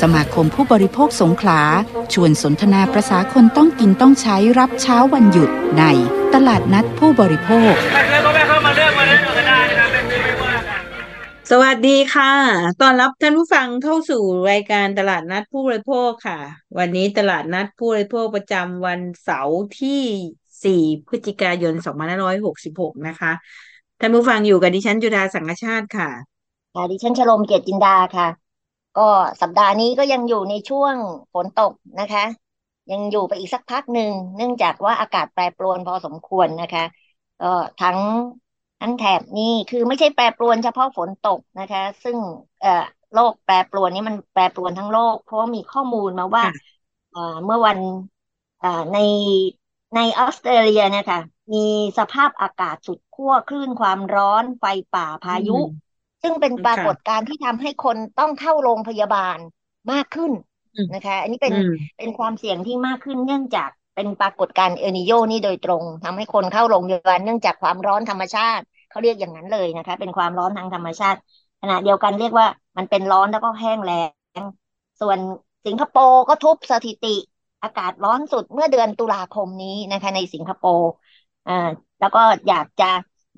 สมาคมผู้บริโภคสงขลา ชวนสนทนาประษาคนต้องกินต้องใช้รับเช้าวันหยุดในตลาดนัดผู้บริโภค สวัสดีค่ะต้อนรับท่านผู้ฟังเข้าสู่รายการตลาดนัดผู้บริโภคค่ะ วันนี้ตลาดนัดผู้บริโภคประจำวันเสาร์ที่ 4 พฤศจิกายน 2566 นะคะท่านผู้ฟังอยู่กับดิฉันจุดาสังกชาติค่ะค่ะดิฉันชโลมเกียรติจินดาค่ะ ก็สัปดาห์นี้ก็ยังอยู่ในช่วงฝนตกนะคะ ยังอยู่ไปอีกสักพักหนึ่งเนื่องจากว่าอากาศแปรปรวนพอสมควรนะคะก็ทั้งทั้งแถบนี้คือไม่ใช่แปรปรวนเฉพาะฝนตกนะคะ ซึ่งเอ่อโลกแปรปรวนนี้มันแปรปรวนทั้งโลก เพราะว่ามีข้อมูลมาว่าเอ่อเมื่อวันเอ่อในในออสเตรเลียนี่ยค่ะมีสภาพอากาศสุดขั้วคลื่นความร้อนไฟป่าพายุ ซึ่งเป็นปราค่ะกฏการณ์ที่ทำให้คนต้องเข้าโรงพยาบาลมากขึ้นอืมนะคะ อันนี้เป็นอืมเป็นความเสี่ยงที่มากขึ้นเนื่องจากเป็นปรากฏการณ์เอลนิโยนี่โดยตรงทำให้คนเข้าโรงพยาบาลเนื่องจากความร้อนธรรมชาติเขาเรียกอย่างนั้นเลยนะคะ เป็นความร้อนทางธรรมชาติขณะเดียวกันเรียกว่ามันเป็นร้อนแล้วก็แห้งแล้งส่วนสิงคโปร์ก็ทุบสถิติอากาศร้อนสุดเมื่อเดือนตุลาคมนี้นะคะ ในสิงคโปร์อ่าแล้วก็อยากจะ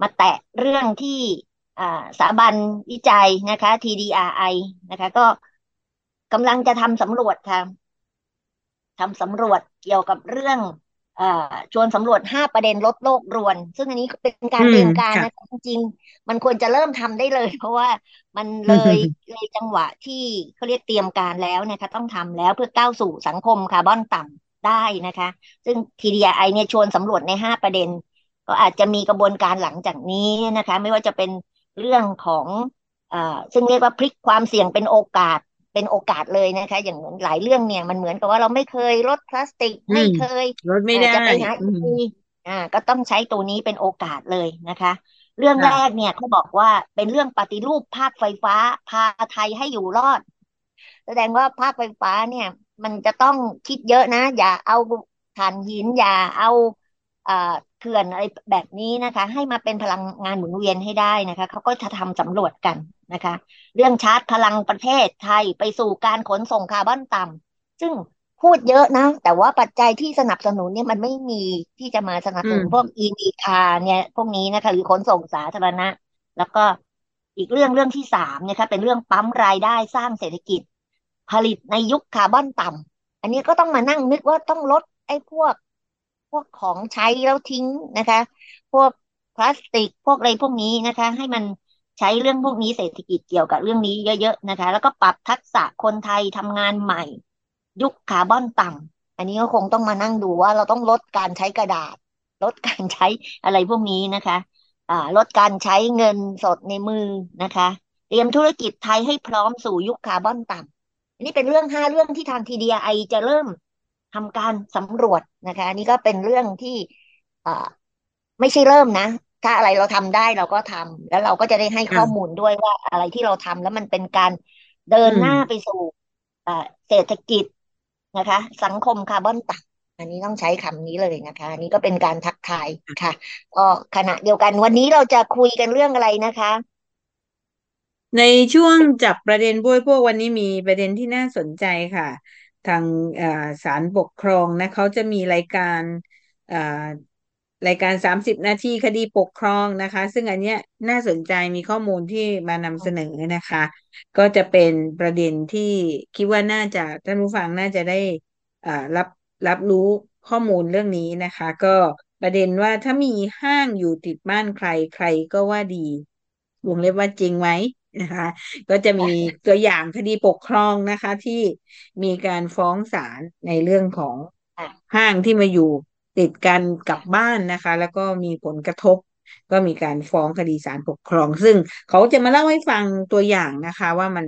มาแตะเรื่องที่อ่า สถาบันวิจัยนะคะ TDRI นะคะ ก็กำลังจะทำสำรวจค่ะทำสำรวจเกี่ยวกับเรื่องเอ่อชวนสำรวจห้าประเด็นลดโลกรวน ซึ่งอันนี้เป็นการอืเตรีมยมการค่ะนะจริงๆ มันควรจะเริ่มทำได้เลย เพราะว่ามันอืเลมยเลยจังหวะที่เขาเรียกเตรียมการแล้วนะคะต้องทำแล้วเพื่อก้าวสู่สังคมคาร์บอนต่ำได้นะคะ ซึ่ง TDI เนี่ยชวนสำรวจในห้าประเด็น ก็อาจจะมีกระบวนการหลังจากนี้นะคะ ไม่ว่าจะเป็น เรื่องของเอ่อซึ่งเรียกว่าพลิกความเสี่ยงเป็นโอกาสเป็นโอกาสเลยนะคะ อย่างเหมือนหลายเรื่องเนี่ยมันเหมือนกับว่าเราไม่เคยลดพลาสติกอืไม่มเคยลดไม่อ่าได้จะไปหาอือีมกอ่า ก็ต้องใช้ตัวนี้เป็นโอกาสเลยนะคะ เรื่องแรค่ะกเนี่ยเขาบอกว่าเป็นเรื่องปฏิรูปภาคไฟฟ้าพาไทยให้อยู่รอด แสดงว่าภาคไฟฟ้าเนี่ย มันจะต้องคิดเยอะนะ อย่าเอาถ่านหินอย่าเอา เอ่อเขื่อนอะไรแบบนี้นะคะ ให้มาเป็นพลังงานหมุนเวียนให้ได้นะคะเขาก็จะทำสำรวจกันนะคะ เรื่องชาร์จพลังประเทศไทยไปสู่การขนส่งคาร์บอนต่ำซึ่งพูดเยอะนะ แต่ว่าปัจจัยที่สนับสนุนเนี่ยมันไม่มีที่จะมาสนับอืสนุมนพวก EV car เนี่ยพวกนี้นะคะหรือขนส่งสาธารณะ แล้วก็อีกเรื่องเรื่องที่สามเนี่ยค่ะเป็นเรื่องปั๊มรายได้สร้างเศรษฐกิจ ผลิตในยุคคาร์บอนต่ำอันนี้ก็ต้องมานั่งนึกว่าต้องลดไอ้พวกพ วกของใช้แล้วทิ้งนะคะ พวกพลาสติกพวกอะไรพวกนี้นะคะ ให้มันใช้เรื่องพวกนี้เศรษฐกิจเกี่ยวกับเรื่องนี้เยอะๆนะคะ แล้วก็ปรับทักษะคนไทยทำงานใหม่ ยุคคาร์บอนต่ำอันนี้ก็คงต้องมานั่งดูว่าเราต้องลดการใช้กระดาษ ลดการใช้อะไรพวกนี้นะคะอ่าลดการใช้เงินสดในมือนะคะ เตรียมธุรกิจไทยให้พร้อมสู่ยุคคาร์บอนต่ำอันนี้เป็นเรื่องห้าเรื่องที่ทาง TDI จะเริ่ม ทำการสำรวจนะคะ อันนี้ก็เป็นเรื่องที่อ่าไม่ใช่เริ่มนะ ถ้าอะไรเราทำได้เราก็ทำแล้วเราก็จะได้ให้ข้อค่ะมูลด้วยว่าอะไรที่เราทำแล้วมันเป็นการเดิอืนมหน้าไปสู่อ่าเศรษฐกิจนะคะ สังคมคาร์บอนต่ำอันนี้ต้องใช้คำนี้เลยนะคะอันนี้ก็เป็นการทักทายค่ะก็ขณะเดียวกันวันนี้เราจะคุยกันเรื่องอะไรนะคะ ในช่วงจับประเด็นบ้วยพวกวันนี้มีประเด็นที่น่าสนใจค่ะ ทางเอ่อศาลปกครองนะเขาจะมีรายการรายการสามสิบนาทีคดีปกครองนะคะ ซึ่งอันเนี้ยน่าสนใจมีข้อมูลที่มานำเสนอนะคะ ก็จะเป็นประเด็นที่คิดว่าน่าจะท่านผู้ฟังน่าจะได้รับรับรู้ข้อมูลเรื่องนี้นะคะ ก็ประเด็นว่าถ้ามีห้างอยู่ติดบ้านใครใครก็ว่าดีวงเล็บว่าจริงไหม นะคะ ก็จะมีตัวอย่างคดีปกครองนะคะ ที่มีการฟ้องศาลในเรื่องของอะห้างที่มาอยู่ติดกันกับบ้านนะคะ แล้วก็มีผลกระทบ ก็มีการฟ้องคดีศาลปกครอง ซึ่งเขาจะมาเล่าให้ฟังตัวอย่างนะคะ ว่ามัน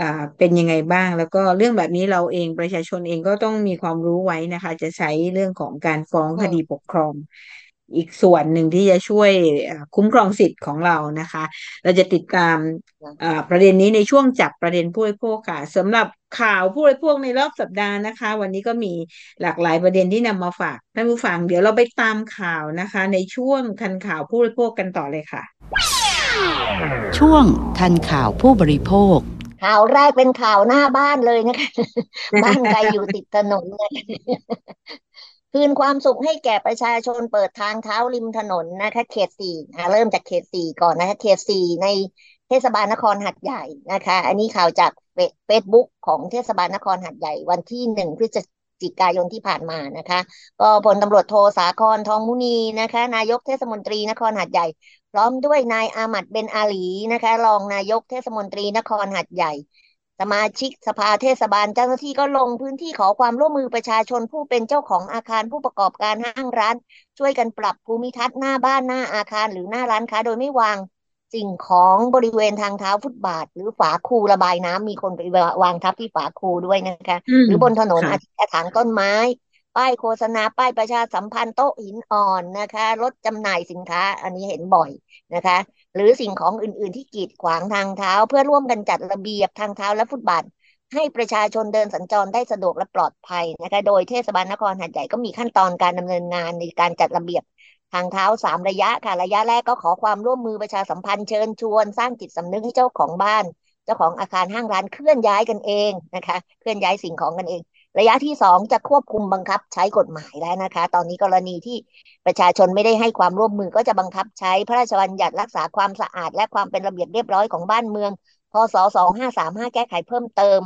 อ่าเป็นยังไงบ้าง แล้วก็เรื่องแบบนี้เราเองประชาชนเองก็ต้องมีความรู้ไว้นะคะ จะใช้เรื่องของการฟ้องอืคมดีปกครอง อีกส่วนหนึ่งที่จะช่วยอ่าคุ้มครองสิทธิ์ของเรานะคะ เราจะติดตามอ่าประเด็นนี้ในช่วงจับประเด็นผู้บริโภคค่ะสำหรับข่าวผู้บริโภคในรอบสัปดาห์นะคะ วันนี้ก็มีหลากหลายประเด็นที่นำมาฝากท่านผู้ฟังเดี๋ยวเราไปตามข่าวนะคะ ในช่วงคันข่าวผู้บริโภคกันต่อเลยค่ะ ช่วงทันข่าวผู้บริโภคข่าวแรกเป็นข่าวหน้าบ้านเลยนะคะ บ้านใครอยู่ติดถนนเนี่ย คืนความสุขให้แก่ประชาชนเปิดทางเท้าริมถนนนะคะเขตสี่เริ่มจากเขตสี่ก่อนนะคะเขตสี่ในเทศบาลนครหาดใหญ่นะคะ อันนี้ข่าวจากเฟซบุ๊กของเทศบาลนครหาดใหญ่ วันที่หนึ่งพฤศจิกายนที่ผ่านมานะคะ ก็พลตำรวจโทสาครทองมุนีนะคะ นายกเทศมนตรีนครหาดใหญ่ พร้อมด้วยนายอาหมัดเบ็นอาหลีนะคะ รองนายกเทศมนตรีนครหาดใหญ่ สมาชิกสภาเทศบาลเจ้าหน้าที่ก็ลงพื้นที่ขอความร่วมมือประชาชนผู้เป็นเจ้าของอาคารผู้ประกอบการห้างร้าน ช่วยกันปรับภูมิทัศน์หน้าบ้านหน้าอาคารหรือหน้าร้านค้าโดยไม่วางสิ่งของบริเวณทางเท้าฟุตบาท หรือฝาคูระบายน้ำมีคนไปวางทับที่ฝาคูด้วยนะคะ หรือบนถนนอาทิตย์ถางต้นไม้ ป้ายโฆษณาป้ายประชาสัมพันธ์โต๊ะหินอ่อนนะคะ รถจำหน่ายสินค้า อันนี้เห็นบ่อยนะคะ หรือสิ่งของอื่น ๆ ที่กีดขวางทางเท้า เพื่อร่วมกันจัดระเบียบทางเท้าและฟุตบาทให้ประชาชนเดินสัญจรได้สะดวกและปลอดภัยนะคะ โดยเทศบาลนครหัดใหญ่ก็มีขั้นตอนการดำเนินงานในการจัดระเบียบทางเท้าสามระยะค่ะระยะแรกก็ขอความร่วมมือประชาสัมพันธ์เชิญชวน สร้างจิตสำนึกให้เจ้าของบ้าน เจ้าของอาคารห้างร้านเคลื่อนย้ายกันเองนะคะ เคลื่อนย้ายสิ่งของกันเอง ระยะที่สองจะควบคุมบังคับใช้กฎหมายแล้วนะคะ ตอนนี้กรณีที่ประชาชนไม่ได้ให้ความร่วมมือก็จะบังคับใช้พระราชบัญญัติรักษาความสะอาด และความเป็นระเบียบเรียบร้อยของบ้านเมือง พศ 2535 แก้ไขเพิ่มเติม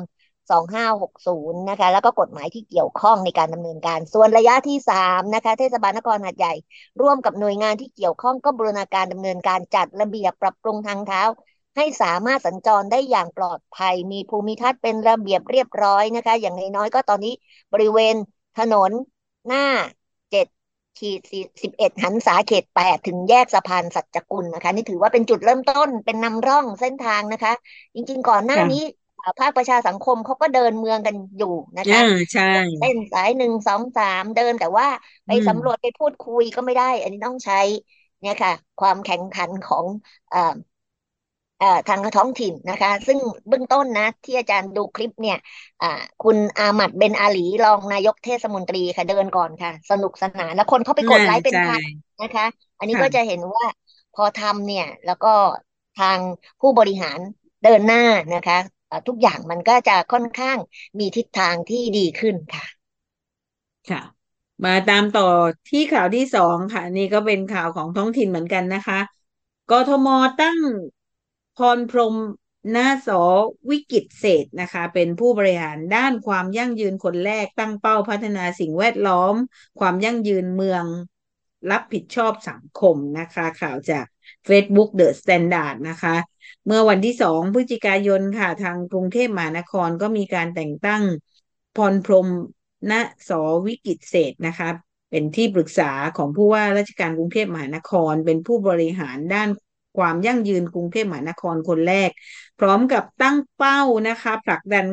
2560 นะคะ แล้วก็กฎหมายที่เกี่ยวข้องในการดำเนินการ ส่วนระยะที่3นะคะ เทศบาลนครหัดใหญ่ ร่วมกับหน่วยงานที่เกี่ยวข้องก็บูรณาการดำเนินการจัดระเบียบปรับปรุงทางเท้า ให้สามารถสัญจรได้อย่างปลอดภัย มีภูมิทัศน์เป็นระเบียบเรียบร้อยนะคะ อย่างน้อยๆก็ตอนนี้บริเวณถนนหน้าเจ็ดขีดสิบเอ็ดหันษาเขตแปดถึงแยกสะพานสัจกุลนะคะ นี่ถือว่าเป็นจุดเริ่มต้นเป็นนำร่องเส้นทางนะคะ จริงๆก่อนหน้านี้ภาคประชาสังคมเขาก็เดินเมืองกันอยู่นะคะใช่เส้นสายหนึ่งสองสามเดินแต่ว่าไปสำรวจไปพูดคุยก็ไม่ได้ อันนี้ต้องใช้เนี่ยค่ะ ความแข่งขันของอ่า ทางท้องถิ่นนะคะ ซึ่งเบื้องต้นนะ ที่อาจารย์ดูคลิปเนี่ยคุณอาหมัดเบนอาลีรองนายกเทศมนตรีค่ะเดินก่อนค่ะ สนุกสนานแล้วคนเข้าไปกดไลค์เป็นพันนะคะ อันนี้ก็จะเห็นว่าพอทำเนี่ย แล้วก็ทางผู้บริหารเดินหน้านะคะทุกอย่างมันก็จะค่อนข้างมีทิศทางที่ดีขึ้นค่ะ ค่ะ มาตามต่อที่ข่าวที่สองค่ะ นี่ก็เป็นข่าวของท้องถิ่นเหมือนกันนะคะกทมตั้ง พรพรมนาสอวิกิตเศษนะคะ เป็นผู้บริหารด้านความยั่งยืนคนแรกตั้งเป้าพัฒนาสิ่งแวดล้อม ความยั่งยืนเมืองรับผิดชอบสังคมนะคะ ข่าวจาก Facebook The Standard นะคะ เมื่อวันที่สองพฤศจิกายนค่ะ ทางกรุงเทพมหานครก็มีการแต่งตั้งพรพรมณสวิกิตเศษนะคะ เป็นที่ปรึกษาของผู้ว่าราชการกรุงเทพมหานคร เป็นผู้บริหารด้าน ความยั่งยืนกรุงเทพมหานครคนแรก พร้อมกับตั้งเป้านะคะผลักดัน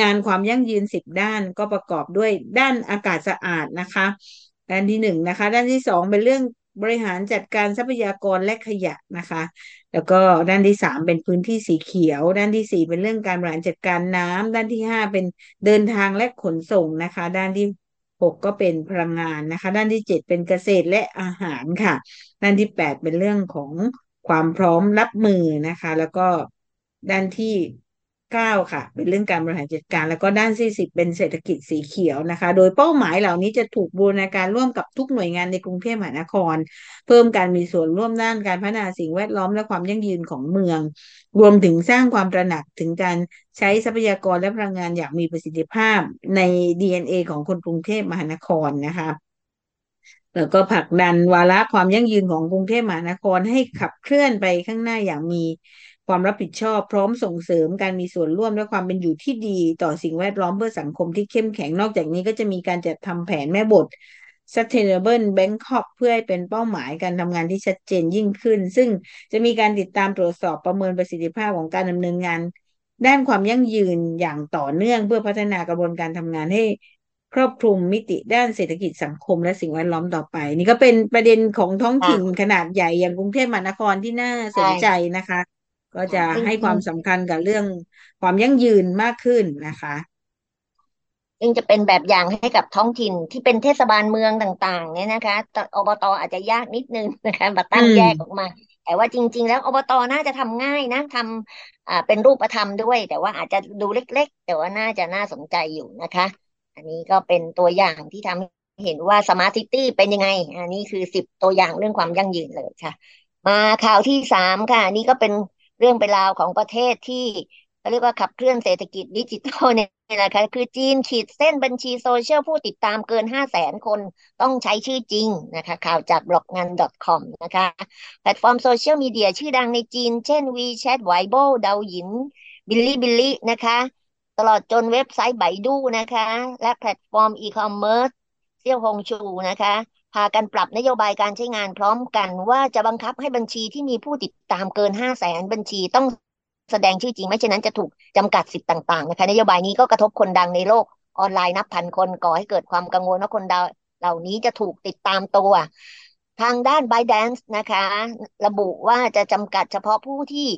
งานความยั่งยืนสิบด้านก็ประกอบด้วยด้านอากาศสะอาดนะคะด้านที่หนึ่งนะคะด้านที่สองเป็นเรื่องบริหารจัดการทรัพยากรและขยะนะคะ แล้วก็ด้านที่สามเป็นพื้นที่สีเขียว ด้านที่สี่เป็นเรื่องการบริหารจัดการน้ำด้านที่ห้าเป็นเดินทางและขนส่งนะคะ ด้านที่หกก็เป็นพลังงานนะคะ ด้านที่เจ็ดเป็นเกษตรและอาหารค่ะ ด้านที่แปดเป็นเรื่องของ ความพร้อมรับมือนะคะ แล้วก็ด้านที่เก้าค่ะ เป็นเรื่องการบริหารจัดการ แล้วก็ด้านที่สิบเป็นเศรษฐกิจสีเขียวนะคะ โดยเป้าหมายเหล่านี้จะถูกบูรณาการร่วมกับทุกหน่วยงานในกรุงเทพมหานคร เพิ่มการมีส่วนร่วมด้านการพัฒนาสิ่งแวดล้อมและความยั่งยืนของเมือง รวมถึงสร้างความตระหนักถึงการใช้ทรัพยากรและพลังงานอย่างมีประสิทธิภาพใน DNA ของคนกรุงเทพมหานครนะคะ แล้วก็ผลักดันวาระความยั่งยืนของกรุงเทพมหานครให้ขับเคลื่อนไปข้างหน้าอย่างมีความรับผิดชอบ พร้อมส่งเสริมการมีส่วนร่วมและความเป็นอยู่ที่ดี ต่อสิ่งแวดล้อมเพื่อสังคมที่เข้มแข็งนอกจากนี้ก็จะมีการจัดทำแผนแม่บท Sustainable Bangkok เพื่อให้เป็นเป้าหมายการทำงานที่ชัดเจนยิ่งขึ้น ซึ่งจะมีการติดตามตรวจสอบประเมินประสิทธิภาพของการดำเนินงาน ด้านความยั่งยืนอย่างต่อเนื่องเพื่อพัฒนากระบวนการทำงานให้ ครอบคลุมมิติด้านเศรษฐกิจสังคมและสิ่งแวดล้อมต่อไป นี่ก็เป็นประเด็นของท้องถิ่นขนาดใหญ่อย่างกรุงเทพมหานครที่น่าสนใจนะคะ ก็จะให้ความสำคัญกับเรื่องความยั่งยืนมากขึ้นนะคะจึงจะเป็นแบบอย่างให้กับท้องถิ่นที่เป็นเทศบาลเมืองต่าง ๆ เนี่ยนะคะอบตอาจจะยากนิดนึงนะคะมาตั้งแยกออกมา แต่ว่าจริง ๆ แล้วอบตน่าจะทำง่ายนะทำอ่าเป็นรูปธรรมด้วย แต่ว่าอาจจะดูเล็ก ๆ แต่ว่าน่าจะน่าสนใจอยู่นะคะ อันนี้ก็เป็นตัวอย่างที่ทำเห็นว่าสมาร์ทซิตี้เป็นยังไง อันนี้คือสิบตัวอย่างเรื่องความยั่งยืนเลยค่ะ มาข่าวที่สามค่ะ นี่ก็เป็นเรื่องเป็นราวของประเทศที่เขาเรียกว่าขับเคลื่อนเศรษฐกิจดิจิทัลเนี่ยนะคะคือจีนขีดเส้นบัญชีโซเชียลผู้ติดตามเกินห้าแสนคนต้องใช้ชื่อจริงนะคะ ข่าวจากบล็อกงาน .com นะคะ แพลตฟอร์มโซเชียลมีเดียชื่อดังในจีน เช่น WeChat Weibo Douyin Bilibili นะคะ ตลอดจนเว็บไซต์ Baidu นะคะ และแพลตฟอร์มอีคอมเมิร์ซ Xiaohongshu นะคะพากันปรับนโยบายการใช้งานพร้อมกันว่าจะบังคับให้บัญชีที่มีผู้ติดตามเกินห้าแสนบัญชีต้องแสดงชื่อจริงไม่เช่นนั้นจะถูกจำกัดสิทธิ์ต่างๆนะคะนโยบายนี้ก็กระทบคนดังในโลกออนไลน์นับพันคนก่อให้เกิดความกังวลว่าคนดาเหล่านี้จะถูกติดตามตัว ทางด้าน b y d a n c e นะคะ ระบุว่าจะจำกัดเฉพาะผู้ที่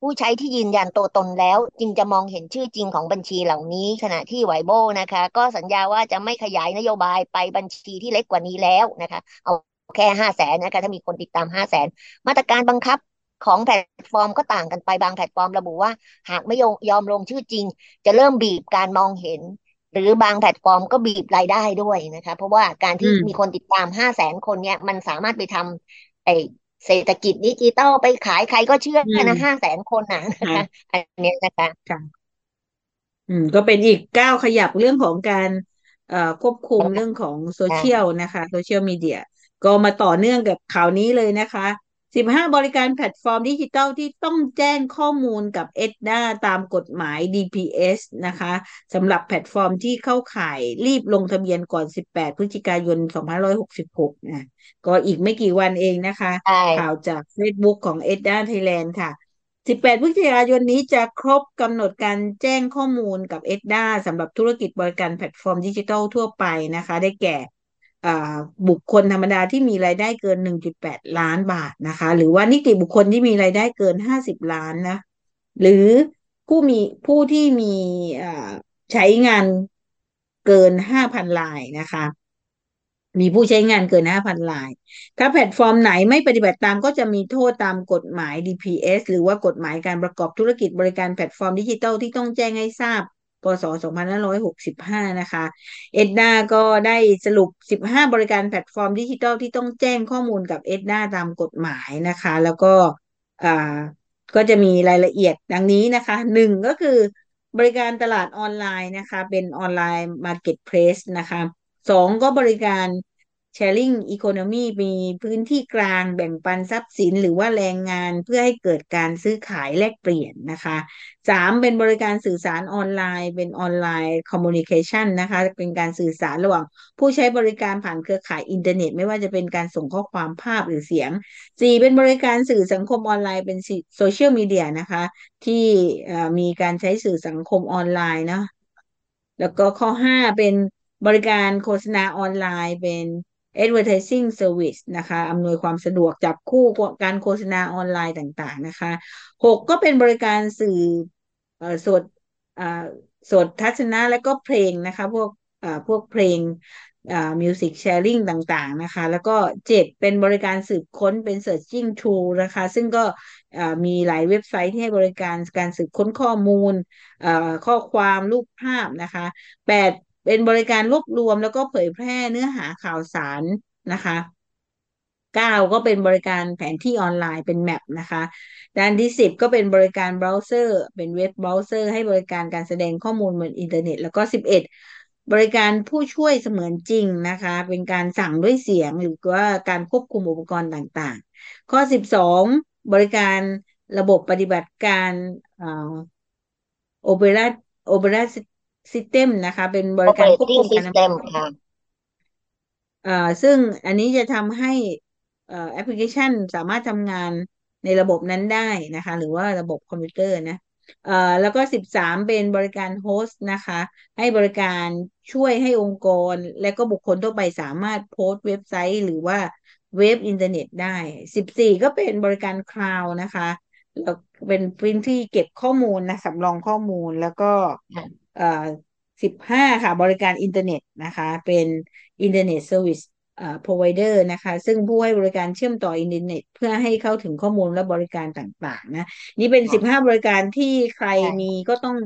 ผู้ใช้ที่ยืนยันตัวตนแล้ว จึงจะมองเห็นชื่อจริงของบัญชีเหล่านี้ ขณะที่ไวโบนะคะ ก็สัญญาว่าจะไม่ขยายนโยบายไปบัญชีที่เล็กกว่านี้แล้วนะคะ เอาแค่ห้าแสนนะคะถ้ามีคนติดตามห้าแสนมาตรการบังคับของแพลตฟอร์มก็ต่างกันไปบางแพลตฟอร์มระบุว่า หากไม่ยอมยอมลงชื่อจริง จะเริ่มบีบการมองเห็น หรือบางแพลตฟอร์มก็บีบรายได้ด้วยนะคะ เพราะว่าการที่มีคนติดตามห้าแสนคนเนี่ยมันสามารถไปทำไอ เศรษฐกิจดิจิตอลไปขายใครก็เชื่อนะห้าแสนคนนะนะคะอันนี้นะคะค่ะอืม ก็เป็นอีกก้าวขยับเรื่องของการเอ่อควบคุมเรื่องของโซเชียลนะคะโซเชียลมีเดียก็มาต่อเนื่องกับข่าวนี้เลยนะคะ สิบห้าบริการแพลตฟอร์มดิจิทัลที่ต้องแจ้งข้อมูลกับ ETDA ตามกฎหมาย DPS นะคะสำหรับแพลตฟอร์มที่เข้าข่ายรีบลงทะเบียนก่อน 18 พฤศจิกายน 2566นะก็อีกไม่กี่วันเองนะคะ ข่าวจาก Facebook ของ ETDA Thailand ค่ะ 18 พฤศจิกายนนี้จะครบกำหนดการแจ้งข้อมูลกับ ETDA สำหรับธุรกิจบริการแพลตฟอร์มดิจิทัลทั่วไปนะคะ ได้แก่ บุคคลธรรมดาที่มีรายได้เกิน 1.8 ล้านบาทนะคะ หรือว่านิติบุคคลที่มีรายได้เกิน 50 ล้านนะ หรือผู้มีผู้ที่มีใช้งานเกิน 5,000 รายนะคะ มีผู้ใช้งานเกิน 5,000 ราย ถ้าแพลตฟอร์มไหนไม่ปฏิบัติตามก็จะมีโทษตามกฎหมาย DPS หรือว่ากฎหมายการประกอบธุรกิจบริการแพลตฟอร์มดิจิทัลที่ต้องแจ้งให้ทราบ พศ 2565 นะคะ ETDA ก็ได้สรุป 15 บริการแพลตฟอร์มดิจิทัลที่ต้องแจ้งข้อมูลกับ ETDA ตามกฎหมายนะคะ แล้วก็อ่าก็จะมีรายละเอียดดังนี้นะคะหนึ่งก็คือบริการตลาดออนไลน์นะคะ เป็น online marketplace นะคะสองก็บริการ Sharing Economy มีพื้นที่กลางแบ่งปันทรัพย์สินหรือว่าแรงงานเพื่อให้เกิดการซื้อขายแลกเปลี่ยนนะคะสามเป็นบริการสื่อสารออนไลน์ เป็น online communication นะคะ เป็นการสื่อสารระหว่าง ผู้ใช้บริการผ่านเครือข่ายอินเทอร์เน็ต ไม่ว่าจะเป็นการส่งข้อความภาพหรือเสียงสี่เป็นบริการสื่อสังคมออนไลน์เป็นโซเชียลมีเดียนะคะ ที่มีการใช้สื่อสังคมออนไลน์เนาะแล้วก็ข้อห้าเป็นบริการโฆษณาออนไลน์เป็น advertising service นะคะ อำนวยความสะดวกจับคู่การโฆษณาออนไลน์ต่าง ๆ นะคะหกก็เป็นบริการสื่อสดสดทัศนะและก็เพลงนะคะ พวกพวกเพลงมิวสิกแชร์ริงต่างๆนะคะ แล้วก็เจ็ดเป็นบริการสืบค้นเป็น searching tool นะคะ ซึ่งก็มีหลายเว็บไซต์ที่ให้บริการการสืบค้นข้อมูลข้อความรูปภาพนะคะแปด เป็นบริการรวบรวมแล้วก็เผยแพร่เนื้อหาข่าวสารนะคะเก้าก็เป็นบริการแผนที่ออนไลน์เป็น map นะคะ ด้านที่สิบก็เป็นบริการเบราว์เซอร์เป็น web browser ให้บริการการแสดงข้อมูลบนอินเทอร์เน็ต แล้วก็สิบเอ็ดบริการผู้ช่วยเสมือนจริงนะคะ เป็นการสั่งด้วยเสียงหรือว่าการควบคุมอุปกรณ์ต่างๆ ข้อสิบสองบริการระบบปฏิบัติการ operating operating system นะคะ เป็นบริการควบคุมการทำงานอ่าซึ่งอันนี้จะทำให้แอปพลิเคชันสามารถทำงานในระบบนั้นได้นะคะ หรือว่าระบบคอมพิวเตอร์นะเอ่อแล้วก็สิบสามเป็นบริการ host นะคะ ให้บริการช่วยให้องค์กร และก็บุคคลทั่วไปสามารถ host เว็บไซต์ หรือว่าเว็บอินเทอร์เน็ตได้สิบสี่ก็เป็นบริการคลาวด์นะคะแล้วเป็นพื้นที่เก็บข้อมูลนะสำรองข้อมูลแล้วก็ เอ่อสิบห้าค่ะบริการอินเทอร์เน็ตนะคะเป็นอินเทอร์เน็ตเซอร์วิสอ่า provider นะคะ ซึ่งผู้ให้บริการเชื่อมต่ออินเทอร์เน็ต เพื่อให้เข้าถึงข้อมูลและบริการต่างๆ นะ นี่เป็นสิบห้าบริการที่ใครมีก็ต้อง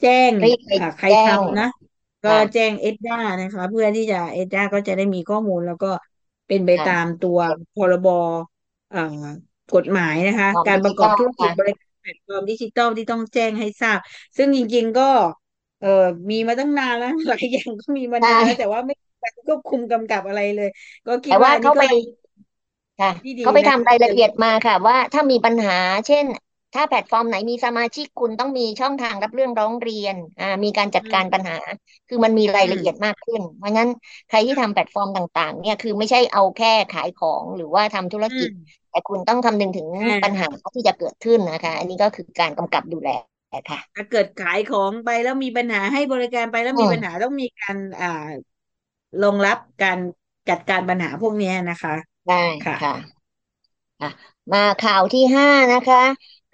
แจ้งรีบไปอ่าใครแจ้ง ทำนะ ก็ค่ะแจ้งเอ็ดด้านะคะ เพื่อที่จะเอ็ดด้าก็จะได้มีข้อมูลแล้วก็เป็นไปค่ะตามตัวพรบเอ่อกฎหมายนะคะ ของการดิปจิระกอบทัลธุรกิจค่ะบริการแพลตฟอร์มดิจิทัลที่ต้องแจ้งให้ทราบ ซึ่งจริงๆก็ เออมีมาตั้งนานแล้วหลายอย่างก็มีมาใช่นานแล้วแต่ว่าไม่มีการควบคุมกำกับอะไรเลย ก็คิดแต่ว่าว่าอันนี้เขาก็ไปเป็นค่ะที่ดีเขาไปนะทำคะรายจะละเอียดมาค่ะ ว่าถ้ามีปัญหา เช่น ถ้าแพลตฟอร์มไหนมีสมาชิกคุณต้องมีช่องทางรับเรื่องร้องเรียนอ่ามีการจัดอืการมปัญหา คือมันมีรายอืละมเอียดมากขึ้น เพราะงั้นใครที่ทำแพลตฟอร์มต่างๆ เนี่ยคือไม่ใช่เอาแค่ขายของหรือว่าทำธุรอืกิจมแต่คุณต้องคำนึงถึงอ่า ปัญหาที่จะเกิดขึ้นนะคะ อันนี้ก็คือการกำกับดูแล ค่ะถ้าเกิดขายของไปแล้วมีปัญหาให้บริการไปแล้วอืมีมปัญหาต้องมีการอ่ารองรับการจัดการปัญหาพวกเนี้ยนะคะ ได้ค่ะค่ะค่ะ มาข่าวที่ห้านะคะ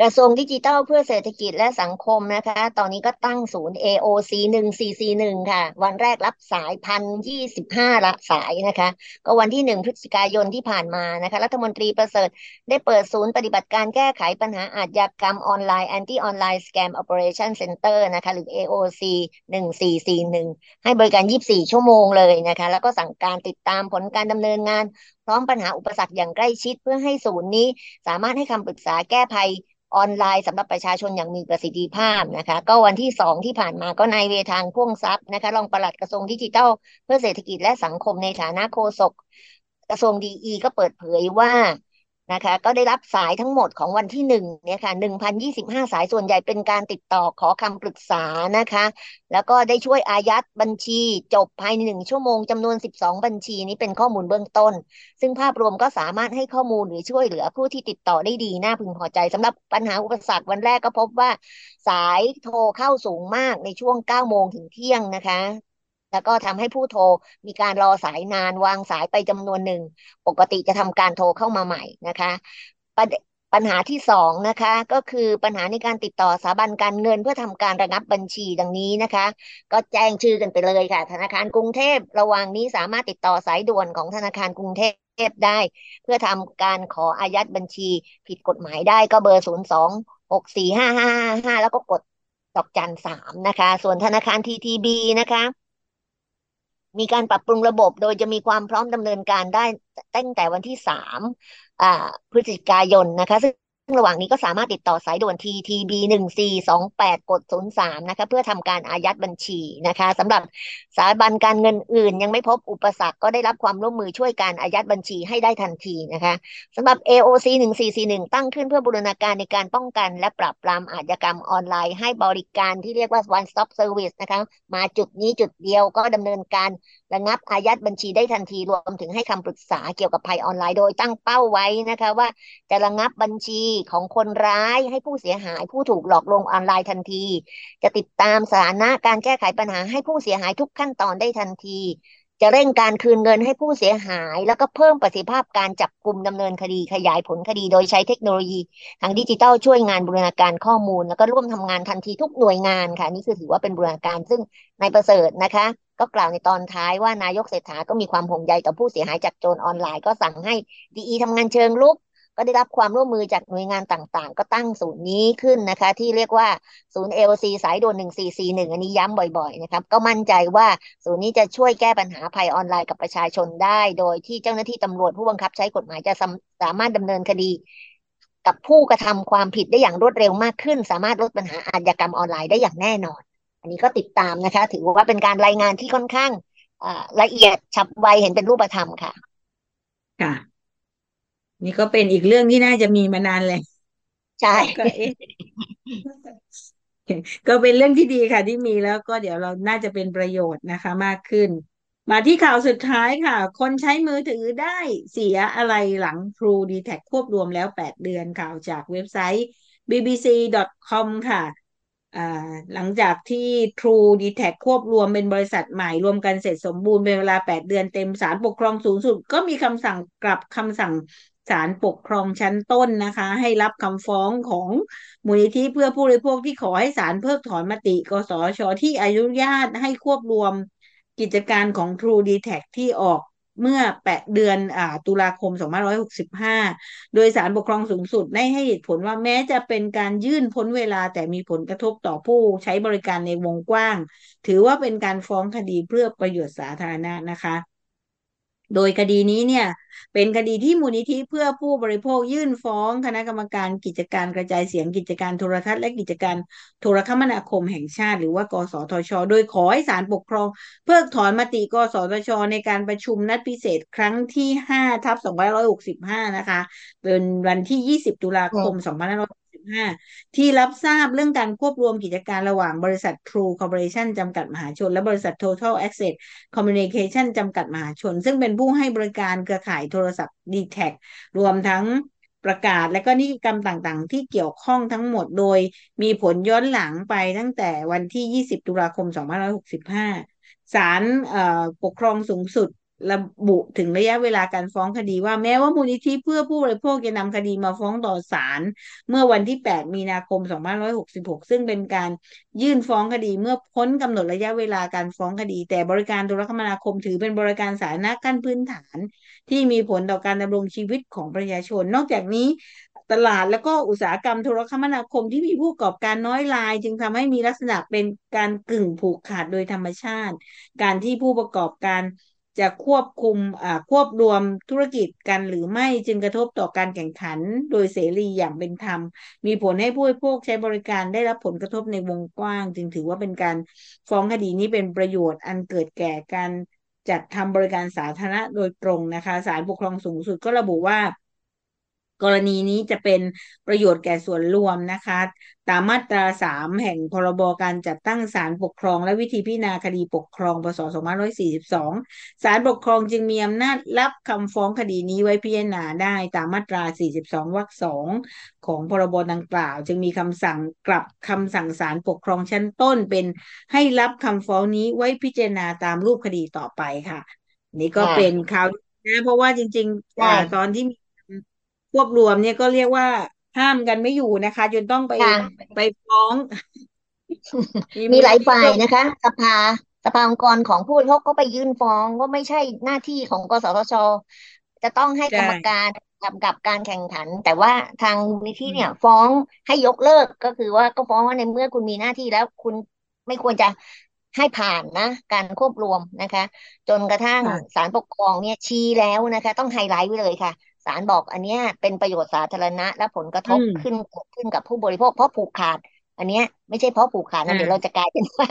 กระทรวงดิจิทัลเพื่อเศรษฐกิจและสังคมนะคะ ตอนนี้ก็ตั้งศูนย์ AOC หนึ่งสี่สี่หนึ่งค่ะ วันแรกรับสายพันยี่สิบห้าละสายนะคะ ก็วันที่หนึ่งพฤศจิกายนที่ผ่านมานะคะ รัฐมนตรีประเสริฐได้เปิดศูนย์ปฏิบัติการแก้ไขปัญหาอาชญากรรมออนไลน์ Anti Online Scam Operation Center นะคะ หรือ AOC หนึ่งสี่สี่หนึ่งให้บริการ 24 ชั่วโมงเลยนะคะ แล้วก็สั่งการติดตามผลการดำเนินงาน พร้อมปัญหาอุปสรรคอย่างใกล้ชิดเพื่อให้ศูนย์นี้ สามารถให้คำปรึกษาแก้ภัย ออนไลน์สำหรับประชาชนอย่างมีประสิทธิภาพนะคะ ก็วันที่สองที่ผ่านมาก็นายเวทางพ่วงทรัพย์นะคะรองปลัดกระทรวงดิจิทัล เพื่อเศรษฐกิจและสังคมในฐานะโฆษกกระทรวงดีอีก็เปิดเผยว่า นะคะ ก็ได้รับสายทั้งหมดของวันที่หนึ่งเนี่ยค่ะหนึ่งพันยี่สิบห้าสายส่วนใหญ่เป็นการติดต่อขอคำปรึกษานะคะ แล้วก็ได้ช่วยอายัดบัญชี จบภายในหนึ่งชั่วโมงจำนวน12บัญชีนี้เป็นข้อมูลเบื้องต้น ซึ่งภาพรวมก็สามารถให้ข้อมูลหรือช่วยเหลือผู้ที่ติดต่อได้ดีน่าพึงพอใจสำหรับปัญหาอุปสรรควันแรกก็พบว่า สายโทรเข้าสูงมากในช่วง9โมงถึงเที่ยงนะคะ แล้วก็ทำให้ผู้โทรมีการรอสายนานวางสายไปจำนวนหนึ่ง ปกติจะทำการโทรเข้ามาใหม่นะคะปปัญหาที่สองนะคะ ก็คือปัญหาในการติดต่อสถาบันการเงินเพื่อทำการระงับบัญชีดังนี้นะคะ ก็แจ้งชื่อกันไปเลยค่ะ ธนาคารกรุงเทพระหว่างนี้สามารถติดต่อสายด่วนของธนาคารกรุงเทพได้ เพื่อทำการขออายัดบัญชีผิดกฎหมายได้ก็เบอร์ศูนย์สองหกสี่ห้าห้าห้าแล้วก็กดดอกจันสามนะคะ ส่วนธนาคารทีทีบีนะคะ มีการปรับปรุงระบบโดยจะมีความพร้อมดำเนินการได้ตั้งแต่วันที่สามพฤศจิกายนนะคะซึ่ง ระหว่างนี้ก็สามารถติดต่อสายด่วน TTB หนึ่งสี่สองแปดกดศูนย์สามนะคะเพื่อทำการอายัดบัญชีนะคะสำหรับสถาบันการเงินอื่น ยังไม่พบอุปสรรคก็ได้รับความร่วมมือช่วยการอายัดบัญชีให้ได้ทันทีนะคะสำหรับ AOC หนึ่งสี่สี่หนึ่งตั้งขึ้นเพื่อบูรณาการในการป้องกัน และปราบปรามอาชญากรรมออนไลน์ ให้บริการที่เรียกว่า one stop service นะคะมาจุดนี้จุดเดียวก็ดำเนินการระงับอายัดบัญชีได้ทันทีรวมถึงให้คำปรึกษาเกี่ยวกับภัยออนไลน์โดยตั้งเป้าไว้นะคะว่าจะระงับบัญชีของคนร้ายให้ผู้เสียหายผู้ถูกหลอกลวงออนไลน์ทันที จะติดตามสถานะการแก้ไขปัญหาให้ผู้เสียหายทุกขั้นตอนได้ทันที จะเร่งการคืนเงินให้ผู้เสียหาย แล้วก็เพิ่มประสิทธิภาพการจับกลุ่มดำเนินคดีขยายผลคดี โดยใช้เทคโนโลยีทางดิจิทัลช่วยงานบูรณาการข้อมูล แล้วก็ร่วมทำงานทันทีทุกหน่วยงานค่ะนี่คือถือว่าเป็นบูรณาการซึ่งนายประเสริฐนะคะ ก็กล่าวในตอนท้ายว่านายกเศรษฐาก็มีความห่วงใยต่อผู้เสียหายจากโจรออนไลน์ก็สั่งให้ดีทำงานเชิงลุก ก็ได้รับความร่วมมือจากหน่วยงานต่างๆ ก็ตั้งศูนย์นี้ขึ้นนะคะ ที่เรียกว่าศูนย์ AOC สายด่วน 1441 อันนี้ย้ำบ่อยๆนะครับก็มั่นใจว่าศูนย์นี้จะช่วยแก้ปัญหาภัยออนไลน์กับประชาชนได้ โดยที่เจ้าหน้าที่ตำรวจผู้บังคับใช้กฎหมายจะสามารถดำเนินคดีกับผู้กระทำความผิดได้อย่างรวดเร็วมากขึ้น สามารถลดปัญหาอาชญากรรมออนไลน์ได้อย่างแน่นอน อันนี้ก็ติดตามนะคะ ถือว่าเป็นการรายงานที่ค่อนข้างละเอียดฉับไวเห็นเป็นรูปธรรมค่ะ ค่ะ นี่ก็เป็นอีกเรื่องที่น่าจะมีมานานเลยใช่ก็เอ๊ะก็เป็นเรื่องที่ดีค่ะที่มีแล้วก็เดี๋ยวเราน่าจะเป็นประโยชน์นะคะ มากขึ้น มาที่ข่าวสุดท้ายค่ะ คนใช้มือถือได้เสียอะไรหลัง True d t a c ควบรวมแล้ว 8 เดือนข่าวจากเว็บไซต์ bbc.com ค่ะอ่าหลังจากที่ True d t a c ควบรวมเป็นบริษัทใหม่รวมกันเสร็จสมบูรณ์เป็นเวลา 8 เดือนเต็มศาลปกครองสูงสุด ก็มีคำสั่งกลับคำสั่ง ศาลปกครองชั้นต้นนะคะ ให้รับคำฟ้องของมูลนิธิเพื่อผู้บริโภคที่ขอให้ศาลเพิกถอนมติ กสชที่อนุญาตให้ควบรวมกิจการของ True d t a c ที่ออกเมื่อแปดเดือนอตุลาคม 2565 โดยศาลปกครองสูงสุดได้ให้เหตุผลว่าแม้จะเป็นการยื่นพ้นเวลาแต่มีผลกระทบต่อผู้ใช้บริการในวงกว้าง ถือว่าเป็นการฟ้องคดีเพื่อประโยชน์สาธารณะนะคะ โดยคดีนี้เนี่ยเป็นคดีที่มูลนิธิเพื่อผู้บริโภคยื่นฟ้องคณะกรรมการกิจการกระจายเสียงกิจการโทรทัศน์และกิจการโทรคมนาคมแห่งชาติ หรือว่ากสทช โดยขอให้ศาลปกครอง เพิกถอนมติกสทช ในการประชุมนัดพิเศษครั้งที่5ทับ2565 นะคะ เป็นวันที่ 20 ตุลาคม 25ที่รับทราบเรื่องการควบรวมกิจการระหว่างบริษัท True Corporation จำกัดมหาชน และบริษัท Total Access Communication จำกัดมหาชน ซึ่งเป็นผู้ให้บริการเครือข่ายโทรศัพท์ d t แทรวมทั้งประกาศและก็นิติกรรมต่างๆ ที่เกี่ยวข้องทั้งหมดโดยมีผลย้อนหลังไปตั้งแต่วันที่ 20 ตุลาคม 2565ศาลปกครองสูงสุด ระบุถึงระยะเวลาการฟ้องคดีว่าแม้ว่ามูลนิธิเพื่อผู้บริโภคจะนำคดีมาฟ้องต่อศาลเมื่อวันที่ 8 มีนาคม 2566 ซึ่งเป็นการยื่นฟ้องคดีเมื่อพ้นกำหนดระยะเวลาการฟ้องคดี แต่บริการโทรคมนาคมถือเป็นบริการสาธารณะขั้นพื้นฐาน ที่มีผลต่อการดำรงชีวิตของประชาชน นอกจากนี้ตลาดและก็อุตสาหกรรมโทรคมนาคมที่มีผู้ประกอบการน้อยราย จึงทำให้มีลักษณะเป็นการกึ่งผูกขาดโดยธรรมชาติ การที่ผู้ประกอบการ จะควบคุมควบรวมธุรกิจกันหรือไม่จึงกระทบต่อการแข่งขันโดยเสรีอย่างเป็นธรรม มีผลให้ผู้บริโภคใช้บริการได้รับผลกระทบในวงกว้าง จึงถือว่าเป็นการฟ้องคดีนี้เป็นประโยชน์อันเกิดแก่การจัดทำบริการสาธารณะโดยตรงนะคะศาลปกครองสูงสุดก็ระบุว่า กรณีนี้จะเป็นประโยชน์แก่ส่วนรวมนะคะ ตามมาตราสามแห่งพรบการจัดตั้งศาลปกครอง และวิธีพิจารณาคดีปกครองพศ2542ศาลปกครองจึงมีอำนาจรับคำฟ้องคดีนี้ไว้พิจารณาได้ตามมาตรา 42 วรรคสองของพรบดังกล่าว จึงมีคำสั่งกลับคำสั่งศาลปกครองชั้นต้นเป็นให้รับคำฟ้องนี้ไว้พิจารณาตามรูปคดีต่อไปค่ะ นี่ก็เป็นข่าวนะเพราะว่าจริงๆตอนที่มีค วบรวมเนี่ยก็เรียกว่าห้ามกันไม่อยู่นะคะ จนต้องไปไปฟ้องมีหลายฝ่ายนะคะ สภาสภาองค์กรของผู้บริโภคก็ไปยื่นฟ้องว่าไม่ใช่หน้าที่ของกสทช จะต้องให้กรรมการกำกับการแข่งขัน แต่ว่าทางนิธิเนี่ยฟ้องให้ยกเลิกก็คือว่าก็ฟ้องว่าในเมื่อคุณมีหน้าที่แล้วคุณไม่ควรจะให้ผ่านนะ การควบรวมนะคะ จนกระทั่งศาลปกครองเนี่ยชี้แล้วนะคะ ต้องไฮไลท์ไว้เลยค่ะ ศาลบอกอันเนี้ยเป็นประโยชน์สาธารณะ และผลกระทบขึ้นเกิดขึ้นกับผู้บริโภคเพราะผูกขาด อันเนี้ยไม่ใช่เพราะผูกขาดนะเดี๋ยวเราจะกลายเป็นว่า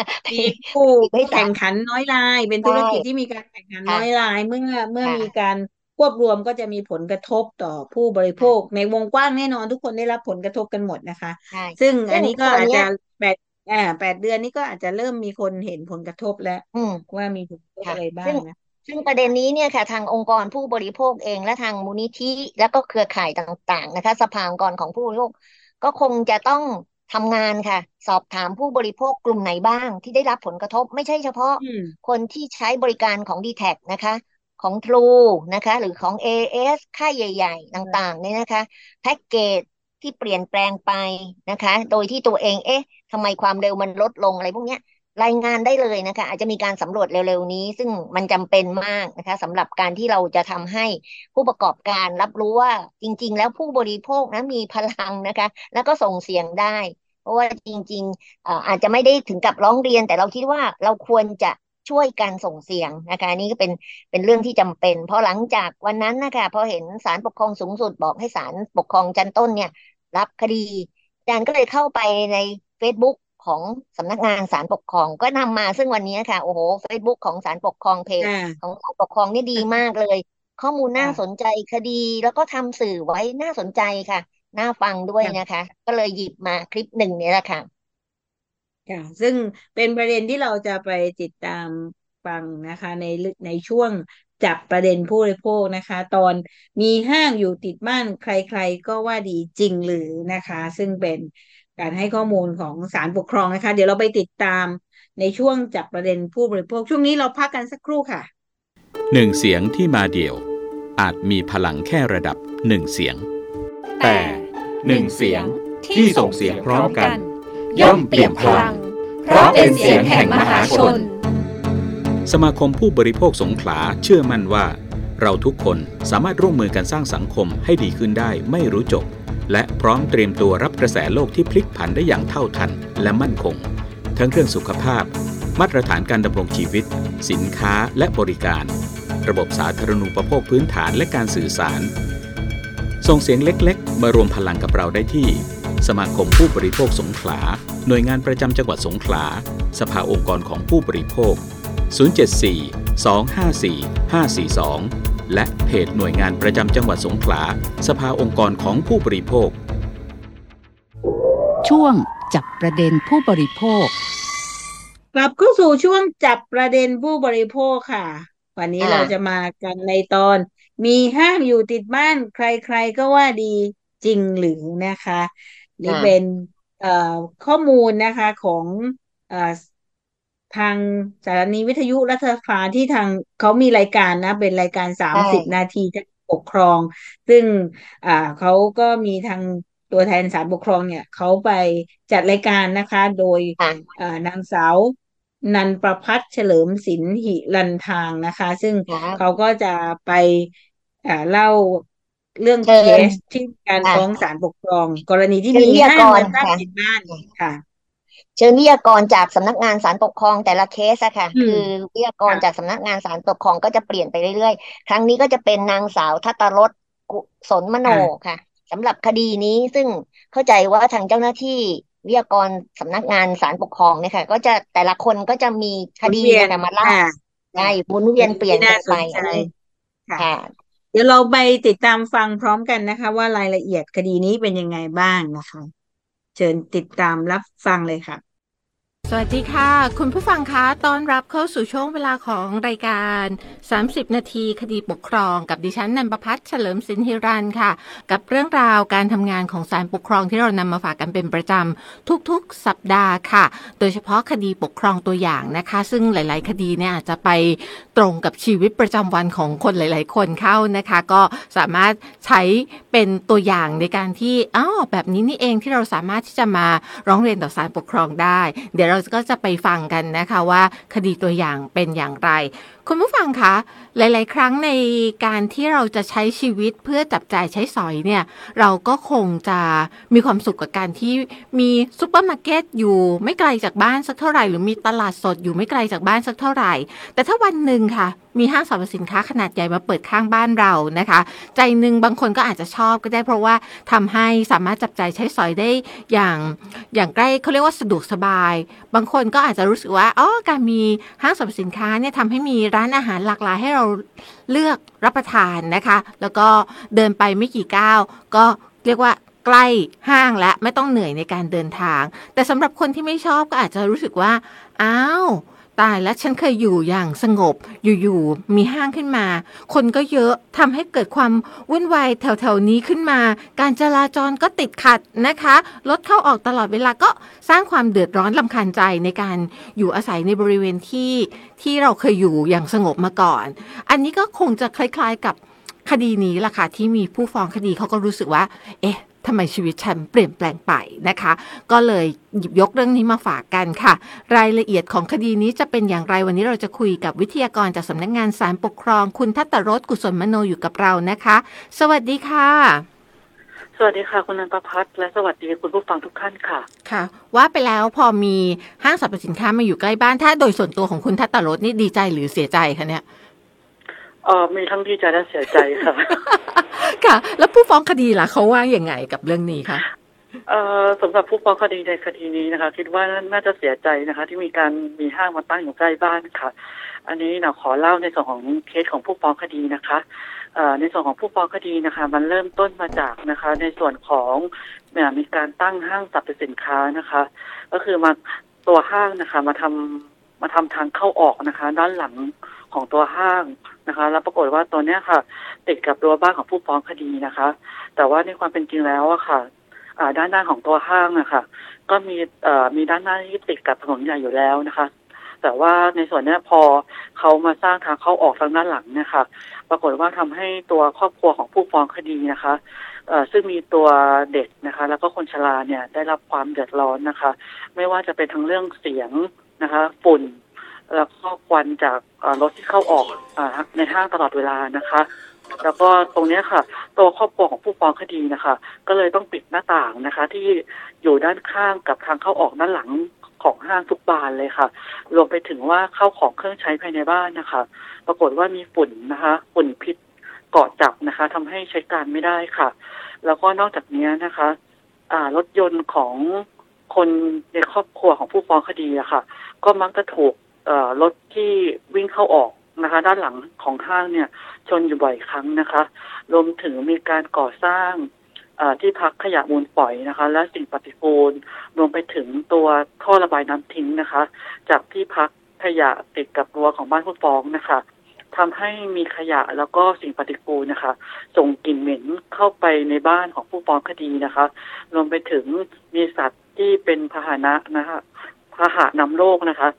ผู้แข่งขันน้อยราย เป็นธุรกิจที่มีการแข่งขันน้อยรายเมื่อเมื่อมีการควบรวมก็จะมีผลกระทบต่อผู้บริโภค ในวงกว้างแน่นอนทุกคนได้รับผลกระทบกันหมดนะคะ ซึ่งอันนี้ก็อาจจะแปดอ่าแปดเดือนนี้ก็อาจจะเริ่มมีคนเห็นผลกระทบแล้วว่ามีผลกระทบอะไรบ้างนะ ซึ่งประเด็นนี้เนี่ยค่ะทางองค์กรผู้บริโภคเองและทางมูลนิธิและก็เครือข่ายต่างๆนะคะ สภาองค์กรของผู้บริโภคก็คงจะต้องทำงานค่ะ สอบถามผู้บริโภคกลุ่มไหนบ้าง ที่ได้รับผลกระทบไม่ใช่เฉพาะคนที่ใช้บริการของ d t แทนะคะ ของ True นะคะ หรือของ AS ค่ายใหญ่ ๆ ต่างๆเนี่ยนะคะแพ็กเกจที่เปลี่ยนแปลงไปนะคะ โดยที่ตัวเองเอ๊ะทำไมความเร็วมันลดลงอะไรพวกนี้ รายงานได้เลยนะคะ อาจจะมีการสำรวจเร็วๆนี้ ซึ่งมันจำเป็นมากนะคะสำหรับการที่เราจะทำให้ผู้ประกอบการรับรู้ว่าจริง ๆ แล้วผู้บริโภคนะมีพลังนะคะ แล้วก็ส่งเสียงได้ เพราะว่าจริงๆอาจจะไม่ได้ถึงกับร้องเรียน แต่เราคิดว่าเราควรจะช่วยการส่งเสียงนะคะนี่ก็เป็นเป็นเรื่องที่จำเป็น เพราะหลังจากวันนั้นนะคะพอเห็นศาลปกครองสูงสุดบอกให้ศาลปกครองชั้นต้นเนี่ย รับคดีอาจารย์ก็เลยเข้าไปใน Facebook ของสำนักงานศาลปกครอง ก็นำมาซึ่งวันนี้ค่ะ โอ้โหเฟซบุ๊กของศาลปกครองเพจของศาลปกครองนี่ดีมากเลย ข้อมูลน่าสนใจคดีแล้วก็ทำสื่อไว้น่าสนใจค่ะ น่าฟังด้วยนะคะ ก็เลยหยิบมาคลิปหนึ่งนี้แหละค่ะค่ะซึ่งเป็นประเด็นที่เราจะไปติดตามฟังนะคะในในช่วง จับประเด็นผู้บริโภคนะคะ ตอนมีห้างอยู่ติดบ้านใครๆ ก็ว่าดีจริงหรือนะคะ ซึ่งเป็นการให้ข้อมูลของศาลปกครองนะคะ เดี๋ยวเราไปติดตามในช่วงจับประเด็นผู้บริโภค ช่วงนี้เราพักกันสักครู่ค่ะหนึ่งเสียงที่มาเดี่ยว อาจมีพลังแค่ระดับหนึ่งเสียง แต่หนึ่งเสียงที่ส่งเสียงพร้อมกัน ย่อมเปลี่ยนพลัง เพราะเป็นเสียงแห่งมหาชน สมาคมผู้บริโภคสงขลาเชื่อมั่นว่า เราทุกคนสามารถร่วมมือกันสร้างสังคมให้ดีขึ้นได้ไม่รู้จบ และพร้อมเตรียมตัวรับกระแสโลกที่พลิกผันได้อย่างเท่าทันและมั่นคง ทั้งเรื่องสุขภาพ มาตรฐานการดำรงชีวิต สินค้าและบริการ ระบบสาธารณูปโภคพื้นฐานและการสื่อสาร ส่งเสียงเล็กๆ มารวมพลังกับเราได้ที่ สมาคมผู้บริโภคสงขลา หน่วยงานประจำจังหวัดสงขลา สภาองค์กรของผู้บริโภค 074 254 542 และเพจหน่วยงานประจำจังหวัดสงขลา สภาองค์กรของผู้บริโภค ช่วงจับประเด็นผู้บริโภค กลับเข้าสู่ช่วงจับประเด็นผู้บริโภคค่ะ วันนี้อ่าเราจะมากันในตอน มีห้างอยู่ติดบ้านใครๆก็ว่าดีจริงหรือนะคะ นี่อ่าเป็นเอ่อข้อมูลนะคะของเอ่อ ทางสถานีวิทยุรัฐสภาที่ทางเขามีรายการนะ เป็นรายการสามสิบนาทีจะปกครอง ซึ่งอ่าเขาก็มีทางตัวแทนศาลปกครองเนี่ยเขาไปจัดรายการนะคะ โดยค่ะเอ่อนางสาวนันประพัฒน์เฉลิมศิลป์หิรันทางนะคะ ซึ่งครับเขาก็จะไปเอ่อเล่าเรื่องเชิเคญสที่การค่ะฟ้องศาลปกครอง กรณีที่เชิญมีวิทยาห้ากงรมาตั้งค่ะติดบ้านค่ะ เชิญวิทยากรจากสำนักงานศาลปกครองแต่ละเคสอะค่ะอืมคือวิทยากรค่ะจากสำนักงานศาลปกครองก็จะเปลี่ยนไปเรื่อยๆ ครั้งนี้ก็จะเป็นนางสาวทัตตรสกุศลมโนค่ะค่ะสำหรับคดีนี้ซึ่งเข้าใจว่าทางเจ้าหน้าที่วิทยากรสำนักงานศาลปกครองเนี่ยค่ะ ก็จะแต่ละคนก็จะมีคหมุนดีเวียนนะคะมาเล่าอ่าได้หมุนเวียนเปลี่ยนที่กัน่านสไปนใจอันนี้ค่ะค่ะ เดี๋ยวเราไปติดตามฟังพร้อมกันนะคะ ว่ารายละเอียดคดีนี้เป็นยังไงบ้างนะคะ เชิญติดตามรับฟังเลยค่ะ สวัสดีค่ะ คุณผู้ฟังคะต้อนรับเข้าสู่ช่วงเวลาของรายการ 30 นาทีคดีปกครองกับดิฉันนันประพัฒน์เฉลิมสินฮิรันค่ะ กับเรื่องราวการทำงานของศาลปกครองที่เรานำมาฝากกันเป็นประจำทุกๆ สัปดาห์ค่ะ โดยเฉพาะคดีปกครองตัวอย่างนะคะ ซึ่งหลาย ๆ คดีเนี่ยอาจจะไปตรงกับชีวิตประจำวันของคนหลาย ๆ คนเข้านะคะ ก็สามารถใช้เป็นตัวอย่างในการที่อ้าวแบบนี้นี่เองที่เราสามารถที่จะมาร้องเรียนต่อศาลปกครองได้ เดี๋ยวเราก็จะไปฟังกันนะคะว่าคดีตัวอย่างเป็นอย่างไร คุณผู้ฟังคะหลาย ๆ ครั้งในการที่เราจะใช้ชีวิตเพื่อจับจ่ายใช้สอยเนี่ย เราก็คงจะมีความสุขกับการที่มีซูเปอร์มาร์เก็ตอยู่ไม่ไกลจากบ้านสักเท่าไหร่ หรือมีตลาดสดอยู่ไม่ไกลจากบ้านสักเท่าไหร่ แต่ถ้าวันหนึ่งค่ะ มีห้างสรรพสินค้าขนาดใหญ่มาเปิดข้างบ้านเรานะคะ ใจหนึ่งบางคนก็อาจจะชอบก็ได้เพราะว่าทำให้สามารถจับจ่ายใช้สอยได้อย่างอย่างใกล้เขาเรียกว่าสะดวกสบาย บางคนก็อาจจะรู้สึกว่าอ๋อการมีห้างสรรพสินค้าเนี่ยทำให้มีร้านอาหารหลากหลายให้เราเลือกรับประทานนะคะ แล้วก็เดินไปไม่กี่ก้าวก็เรียกว่าใกล้ห้างและไม่ต้องเหนื่อยในการเดินทาง แต่สำหรับคนที่ไม่ชอบก็อาจจะรู้สึกว่าอ้าว ตายแล้วฉันเคยอยู่อย่างสงบ อยู่ๆมีห้างขึ้นมา คนก็เยอะทำให้เกิดความวุ่นวายแถวๆนี้ขึ้นมา การจราจรก็ติดขัดนะคะรถเข้าออกตลอดเวลาก็สร้างความเดือดร้อนลำคาญใจในการอยู่อาศัยในบริเวณที่ที่เราเคยอยู่อย่างสงบมาก่อน อันนี้ก็คงจะคล้าย ๆกับคดีนี้ล่ะค่ะที่มีผู้ฟ้องคดีเขาก็รู้สึกว่า เอ๊ะ ทำไมชีวิตฉันเปลี่ยนแปลงไปนะคะ ก็เลยหยิบยกเรื่องนี้มาฝากกันค่ะ รายละเอียดของคดีนี้จะเป็นอย่างไรวันนี้เราจะคุยกับวิทยากรจากสำนักงานศาลปกครอง คุณทัตตรสกุศลมโนอยู่กับเรานะคะ สวัสดีค่ะสวัสดีค่ะ คุณนันประพัฒน์และสวัสดีคุณผู้ฟังทุกท่านค่ะ ค่ะ ว่าไปแล้วพอมีห้างสรรพสินค้ามาอยู่ใกล้บ้านถ้าโดยส่วนตัวของคุณทัตตรสนี่ดีใจหรือเสียใจคะเนี่ย เออมีทั้งดีใจและเสียใจค่ะ ค่ะ แล้วผู้ฟ้องคดีล่ะเขาว่าอย่างไงกับเรื่องนี้คะเอ่อสำหรับผู้ฟ้องคดีในคดีนี้นะคะ คิดว่าน่าจะเสียใจนะคะ ที่มีการมีห้างมาตั้งอยู่ใกล้บ้านค่ะ อันนี้เราขอเล่าในส่วนของเคสของผู้ฟ้องคดีนะคะเอ่อในส่วนของผู้ฟ้องคดีนะคะ มันเริ่มต้นมาจากนะคะ ในส่วนของเนี่ยมีการตั้งห้างสรรพสินค้านะคะ ก็คือมาตัวห้างนะคะ มาทำมาทำทางเข้าออกนะคะ ด้านหลัง ของตัวห้างนะคะ แล้วปรากฏว่าตัวเนี้ยค่ะ ติดกับรั้วบ้านของผู้ฟ้องคดีนะคะ แต่ว่าในความเป็นจริงแล้วอะค่ะด้านหน้าของตัวห้างอะค่ะก็มีมีด้านหน้าที่ติดกับถนนใหญ่อยู่แล้วนะคะ แต่ว่าในส่วนนี้พอเขามาสร้างทางเข้าออกทางด้านหลังเนี่ยค่ะ ปรากฏว่าทำให้ตัวครอบครัวของผู้ฟ้องคดีนะคะเอซึ่งมีตัวเด็กนะคะ แล้วก็คนชราเนี่ยได้รับความเดือดร้อนนะคะ ไม่ว่าจะเป็นทั้งเรื่องเสียงนะคะ ฝุ่น แล้วก็ควันจากรถที่เข้าออกอในห้างตลอดเวลานะคะ แล้วก็ตรงนี้ค่ะ ตัวครอบครัวของผู้ฟ้องคดีนะคะ ก็เลยต้องปิดหน้าต่างนะคะ ที่อยู่ด้านข้างกับทางเข้าออกด้านหลังของห้างทุกบานเลยค่ะ รวมไปถึงว่าเข้าของเครื่องใช้ภายในบ้านนะคะ ปรากฏว่ามีฝุ่นนะคะ ฝุ่นพิษเกาะจับนะคะทำให้ใช้การไม่ได้ค่ะ แล้วก็นอกจากนี้นะคะอ่ารถยนต์ของคนในครอบครัวของผู้ฟ้องคดีอะค่ะ ก็มักจะถูก รถที่วิ่งเข้าออกนะคะ ด้านหลังของห้างเนี่ยชนอยู่บ่อยครั้งนะคะ รวมถึงมีการก่อสร้างที่พักขยะมูลฝอยนะคะ และสิ่งปฏิกูลรวมไปถึงตัวท่อระบายน้ำทิ้งนะคะ จากที่พักขยะติดกับรั้วของบ้านผู้ฟ้องนะคะทำให้มีขยะแล้วก็สิ่งปฏิกูลนะคะ ส่งกลิ่นเหม็นเข้าไปในบ้านของผู้ฟ้องคดีนะคะ รวมไปถึงมีสัตว์ที่เป็นพาหนะนะคะพาหะนำโรคนะคะ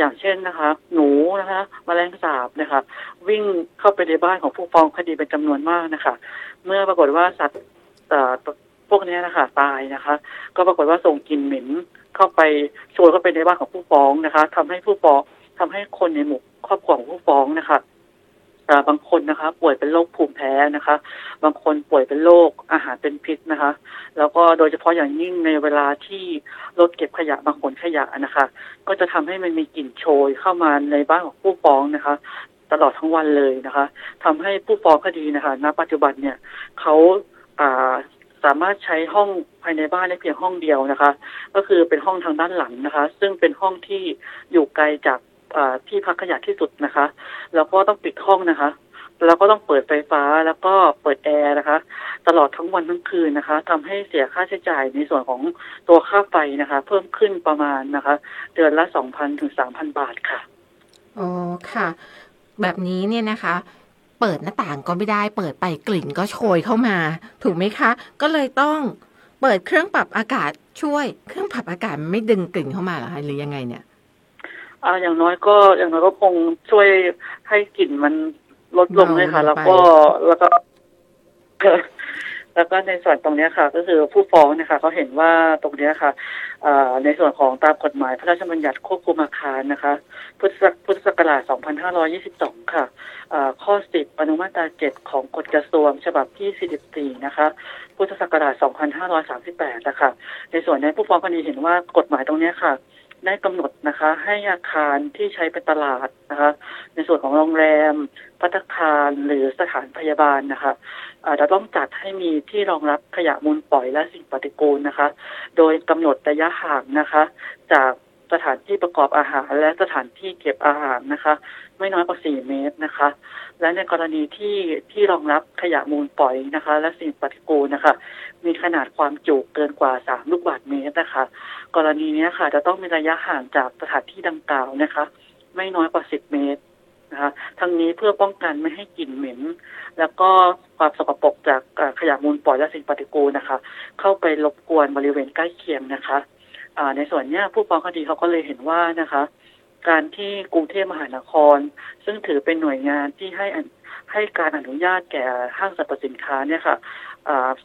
อย่างเช่นนะคะ หนูนะคะแมลงสาบนะคะ วิ่งเข้าไปในบ้านของผู้ฟ้องคดีเป็นจำนวนมากนะคะ เมื่อปรากฏว่าสัตว์เอ่พวกนี้นะคะตายนะคะ ก็ปรากฏว่าส่งกลิ่นเหม็นเข้าไปโชยเข้าไปในบ้านของผู้ฟ้องนะคะทำให้ผู้ฟ้องทำให้คนในหมู่ครอบครัวของผู้ฟ้องนะคะ บางคนนะคะ ป่วยเป็นโรคภูมิแพ้นะคะ บางคนป่วยเป็นโรคอาหารเป็นพิษนะคะ แล้วก็โดยเฉพาะอย่างยิ่งในเวลาที่รถเก็บขยะบางขนขยะนะคะ ก็จะทำให้มันมีกลิ่นโชยเข้ามาในบ้านของผู้ฟ้องนะคะ ตลอดทั้งวันเลยนะคะทำให้ผู้ฟ้องคดีนะคะ ณ ปัจจุบันเนี่ยเขาอ่าสามารถใช้ห้องภายในบ้านได้เพียงห้องเดียวนะคะ ก็คือเป็นห้องทางด้านหลังนะคะ ซึ่งเป็นห้องที่อยู่ไกลจาก ที่พักขยะที่สุดนะคะ แล้วก็ต้องปิดห้องนะคะ แล้วก็ต้องเปิดไฟฟ้าแล้วก็เปิดแอร์นะคะ ตลอดทั้งวันทั้งคืนนะคะทำให้เสียค่าใช้จ่ายในส่วนของตัวค่าไฟนะคะ เพิ่มขึ้นประมาณนะคะ เดือนละสองพันถึงสามพันบาทค่ะอ๋อค่ะ แบบนี้เนี่ยนะคะเปิดหน้าต่างก็ไม่ได้ เปิดไปกลิ่นก็โชยเข้ามา ถูกไหมคะ ก็เลยต้องเปิดเครื่องปรับอากาศช่วย เครื่องปรับอากาศไม่ดึงกลิ่นเข้ามาหรอคะหรือยังไงเนี่ย อ่าอย่างน้อยก็อย่างน้อยก็คงช่วยให้กลิ่นมันลดลงเลยค่ะเบาลงแล้วไปก็แล้วก็แล้วก็ในส่วนตรงเนี้ยค่ะ ก็คือผู้ฟ้องเนะคะเขาเห็นว่าตรงเนี้ยค่ะอ่าในส่วนของตามกฎหมายพระราชบัญญัติควบคุมอาคารนะคะ พุทธศักพุทธศักราช 2522 ค่ะอ่าข้อ 10 อนุมาตรา 7 ของกฎกระทรวง ฉบับที่ 44 นะคะ พุทธศักราช 2538 นะคะ ในส่วนนี้ผู้ฟ้องคดีเห็นว่ากฎหมายตรงเนี้ยค่ะ ได้กำหนดนะคะ ให้อาคารที่ใช้เป็นตลาดนะคะ ในส่วนของโรงแรมพัตคารหรือสถานพยาบาลนะคะจจะต้องจัดให้มีที่รองรับขยะมูลฝอยและสิ่งปฏิกูลนะคะ โดยกำหนดระยะห่างนะคะ จากสถานที่ประกอบอาหาร และสถานที่เก็บอาหารนะคะ ไม่น้อยกว่า 4 เมตรนะคะ และในกรณีที่ที่รองรับขยะมูลฝอยนะคะ และสิ่งปฏิกูลนะคะ มีขนาดความจุเกินกว่า 3 ลูกบาศก์เมตรนะคะ กรณีนี้ค่ะ จะต้องมีระยะห่างจากสถานที่ดังกล่าวนะคะ ไม่น้อยกว่า10เมตรนะคะทั้งนี้เพื่อป้องกันไม่ให้กลิ่นเหม็น แล้วก็ความสกปรกจากขยะมูลฝอยและสิ่งปฏิกูลนะคะ เข้าไปรบกวนบริเวณใกล้เคียงนะคะในส่วนนี้ผู้ฟ้องคดีเขาก็เลยเห็นว่านะคะ การที่กรุงเทพมหานคร ซึ่งถือเป็นหน่วยงานที่ให้ให้การอนุญาตแก่ห้างสรรพสินค้าเนี่ยค่ะ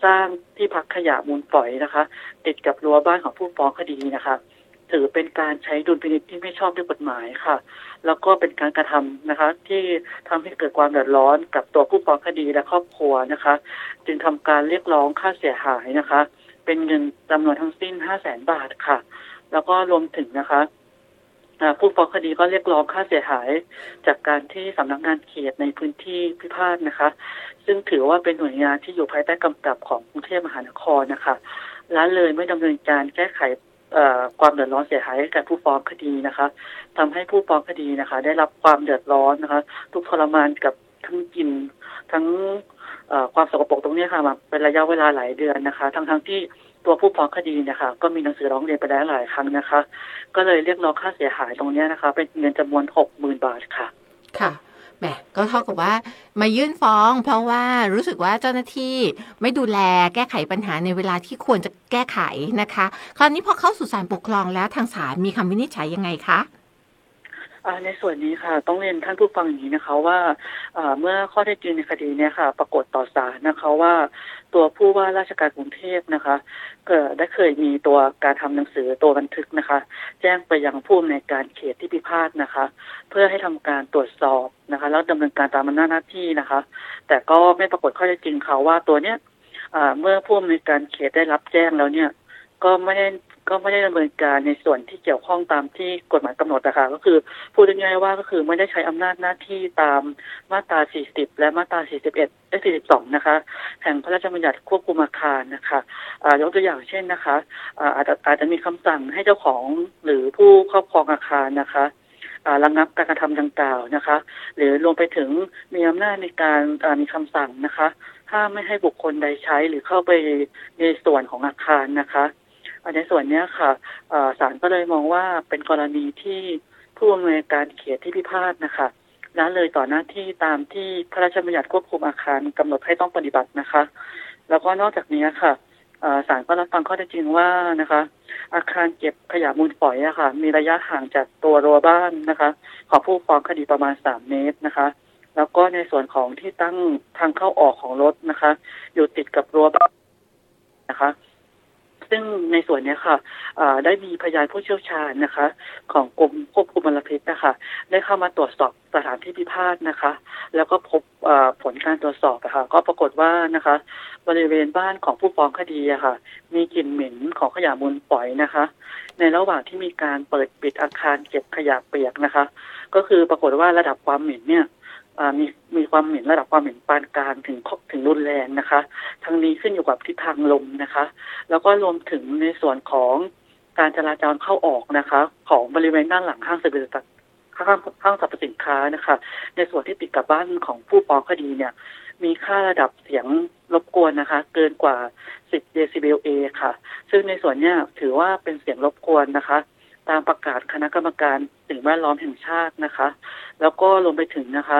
สร้างที่พักขยะมูลฝอยนะคะ ติดกับรั้วบ้านของผู้ฟ้องคดีนะคะ ถือเป็นการใช้ดุลพินิจที่ไม่ชอบด้วยกฎหมายค่ะ แล้วก็เป็นการกระทำนะคะ ที่ทำให้เกิดความเดือดร้อนกับตัวผู้ฟ้องคดีและครอบครัวนะคะ จึงทำการเรียกร้องค่าเสียหายนะคะ เป็นเงินจำนวนทั้งสิ้นห้าแสนบาทค่ะ แล้วก็รวมถึงนะคะผู้ฟ้องคดีก็เรียกร้องค่าเสียหาย จากการที่สำนักงานเขตในพื้นที่พิพาทนะคะ ซึ่งถือว่าเป็นหน่วยงานที่อยู่ภายใต้กำกับของกรุงเทพมหานครนะคะละเลยไม่ดำเนินการแก้ไขความเดือดร้อนเสียหายให้แก่ผู้ฟ้องคดีนะคะทำให้ผู้ฟ้องคดีนะคะ ได้รับความเดือดร้อนนะคะ ทุกทรมานกับทั้งกินทั้งความสกปรกตรงนี้ค่ะมาเป็นระยะเวลาหลายเดือนนะคะ ทั้งทั้งๆที่ตัวผู้ฟ้องคดีนะคะ ก็มีหนังสือร้องเรียนไปแล้วหลายครั้งนะคะ ก็เลยเรียกร้องค่าเสียหายตรงนี้นะคะ เป็นเงินจำนวนหกหมื่นบาทค่ะ ค่ะ แหมก็เท่ากับว่ามายื่นฟ้อง เพราะว่ารู้สึกว่าเจ้าหน้าที่ไม่ดูแลแก้ไขปัญหาในเวลาที่ควรจะแก้ไขนะคะ คราวนี้พอเข้าสู่ศาลปกครองแล้วทางศาลมีคำวินิจฉัยยังไงคะ ในส่วนนี้ค่ะ ต้องเรียนท่านผู้ฟังอย่างนี้นะคะว่าเมื่อข้อเท็จจริงในคดีเนี้ยค่ะ ปรากฏต่อศาลนะคะว่า ตัวผู้ว่าราชการกรุงเทพนะคะก็ได้เคยมีตัวการทำหนังสือตัวบันทึกนะคะ แจ้งไปยังผู้อำนวยการเขตที่พิพาทนะคะ เพื่อให้ทำการตรวจสอบนะคะ แล้วดำเนินการตามอำนาจหน้าที่นะคะ แต่ก็ไม่ปรากฏข้อเท็จจริงค่ะว่าตัวเนี้ยเมื่อผู้อำนวยการเขตได้รับแจ้งแล้วเนี่ย ก็ไม่ได้ ก็ไม่ได้ดำเนินการในส่วนที่เกี่ยวข้องตามที่กฎหมายกำหนดนะคะก็คือพูดง่ายๆว่าก็คือไม่ได้ใช้อำนาจหน้าที่ตามมาตรา 40 และมาตรา 41 และ 42 นะคะ แห่งพระราชบัญญัติควบคุมอาคารนะคะยกตัวอย่างเช่นนะคะอาจจะอาจจะมีคำสั่งให้เจ้าของหรือผู้ครอบครองอาคารนะคะระงับการกระทำดังกล่าวนะคะ หรือรวมไปถึงมีอำนาจในการมีคำสั่งนะคะห้ามไม่ให้บุคคลใดใช้หรือเข้าไปในส่วนของอาคารนะคะ ในส่วนเนี้ยค่ะศาลก็เลยมองว่าเป็นกรณีที่ผู้อำนวยการเขตที่พิพาทนะคะละเลยต่อหน้าที่ตามที่พระราชบัญญัติควบคุมอาคารกำหนดให้ต้องปฏิบัตินะคะ แล้วก็นอกจากนี้ค่ะศาลก็รับฟังข้อเท็จจริงว่านะคะ อาคารเก็บขยะมูลฝอยอะค่ะ มีระยะห่างจากตัวรั้วบ้านนะคะ ของผู้ฟ้องคดีประมาณสามเมตรนะคะ แล้วก็ในส่วนของที่ตั้งทางเข้าออกของรถนะคะ อยู่ติดกับรั้วบ้านนะคะ ซึ่งในส่วนนี้ค่ะได้มีพยานผู้เชี่ยวชาญนะคะ ของกรมควบคุมมลพิษนะคะ ได้เข้ามาตรวจสอบสถานที่พิพาทนะคะ แล้วก็พบผลการตรวจสอบนะคะก็ปรากฏว่านะคะ บริเวณบ้านของผู้ฟ้องคดีอะค่ะ มีกลิ่นเหม็นของขยะมูลฝอยนะคะ ในระหว่างที่มีการเปิดปิดอาคารเก็บขยะเปียกนะคะ ก็คือปรากฏว่าระดับความเหม็นเนี่ย มีมีความเหม็นระดับความเหม็นปานกลางถึงถึงรุนแรงนะคะ ทั้งนี้ขึ้นอยู่กับทิศทางลมนะคะ แล้วก็รวมถึงในส่วนของการจราจรเข้าออกนะคะ ของบริเวณด้านหลังห้างสรรพสินค้าห้างห้างสรรพสินค้านะคะ ในส่วนที่ติดกับบ้านของผู้ฟ้องคดีเนี่ย มีค่าระดับเสียงรบกวนนะคะ เกินกว่า 10 เดซิเบลเอค่ะ ซึ่งในส่วนเนี้ยถือว่าเป็นเสียงรบกวนนะคะตามประกาศคณะกรรมการสิ่งแวดล้อมแห่งชาตินะคะ แล้วก็รวมไปถึงนะคะ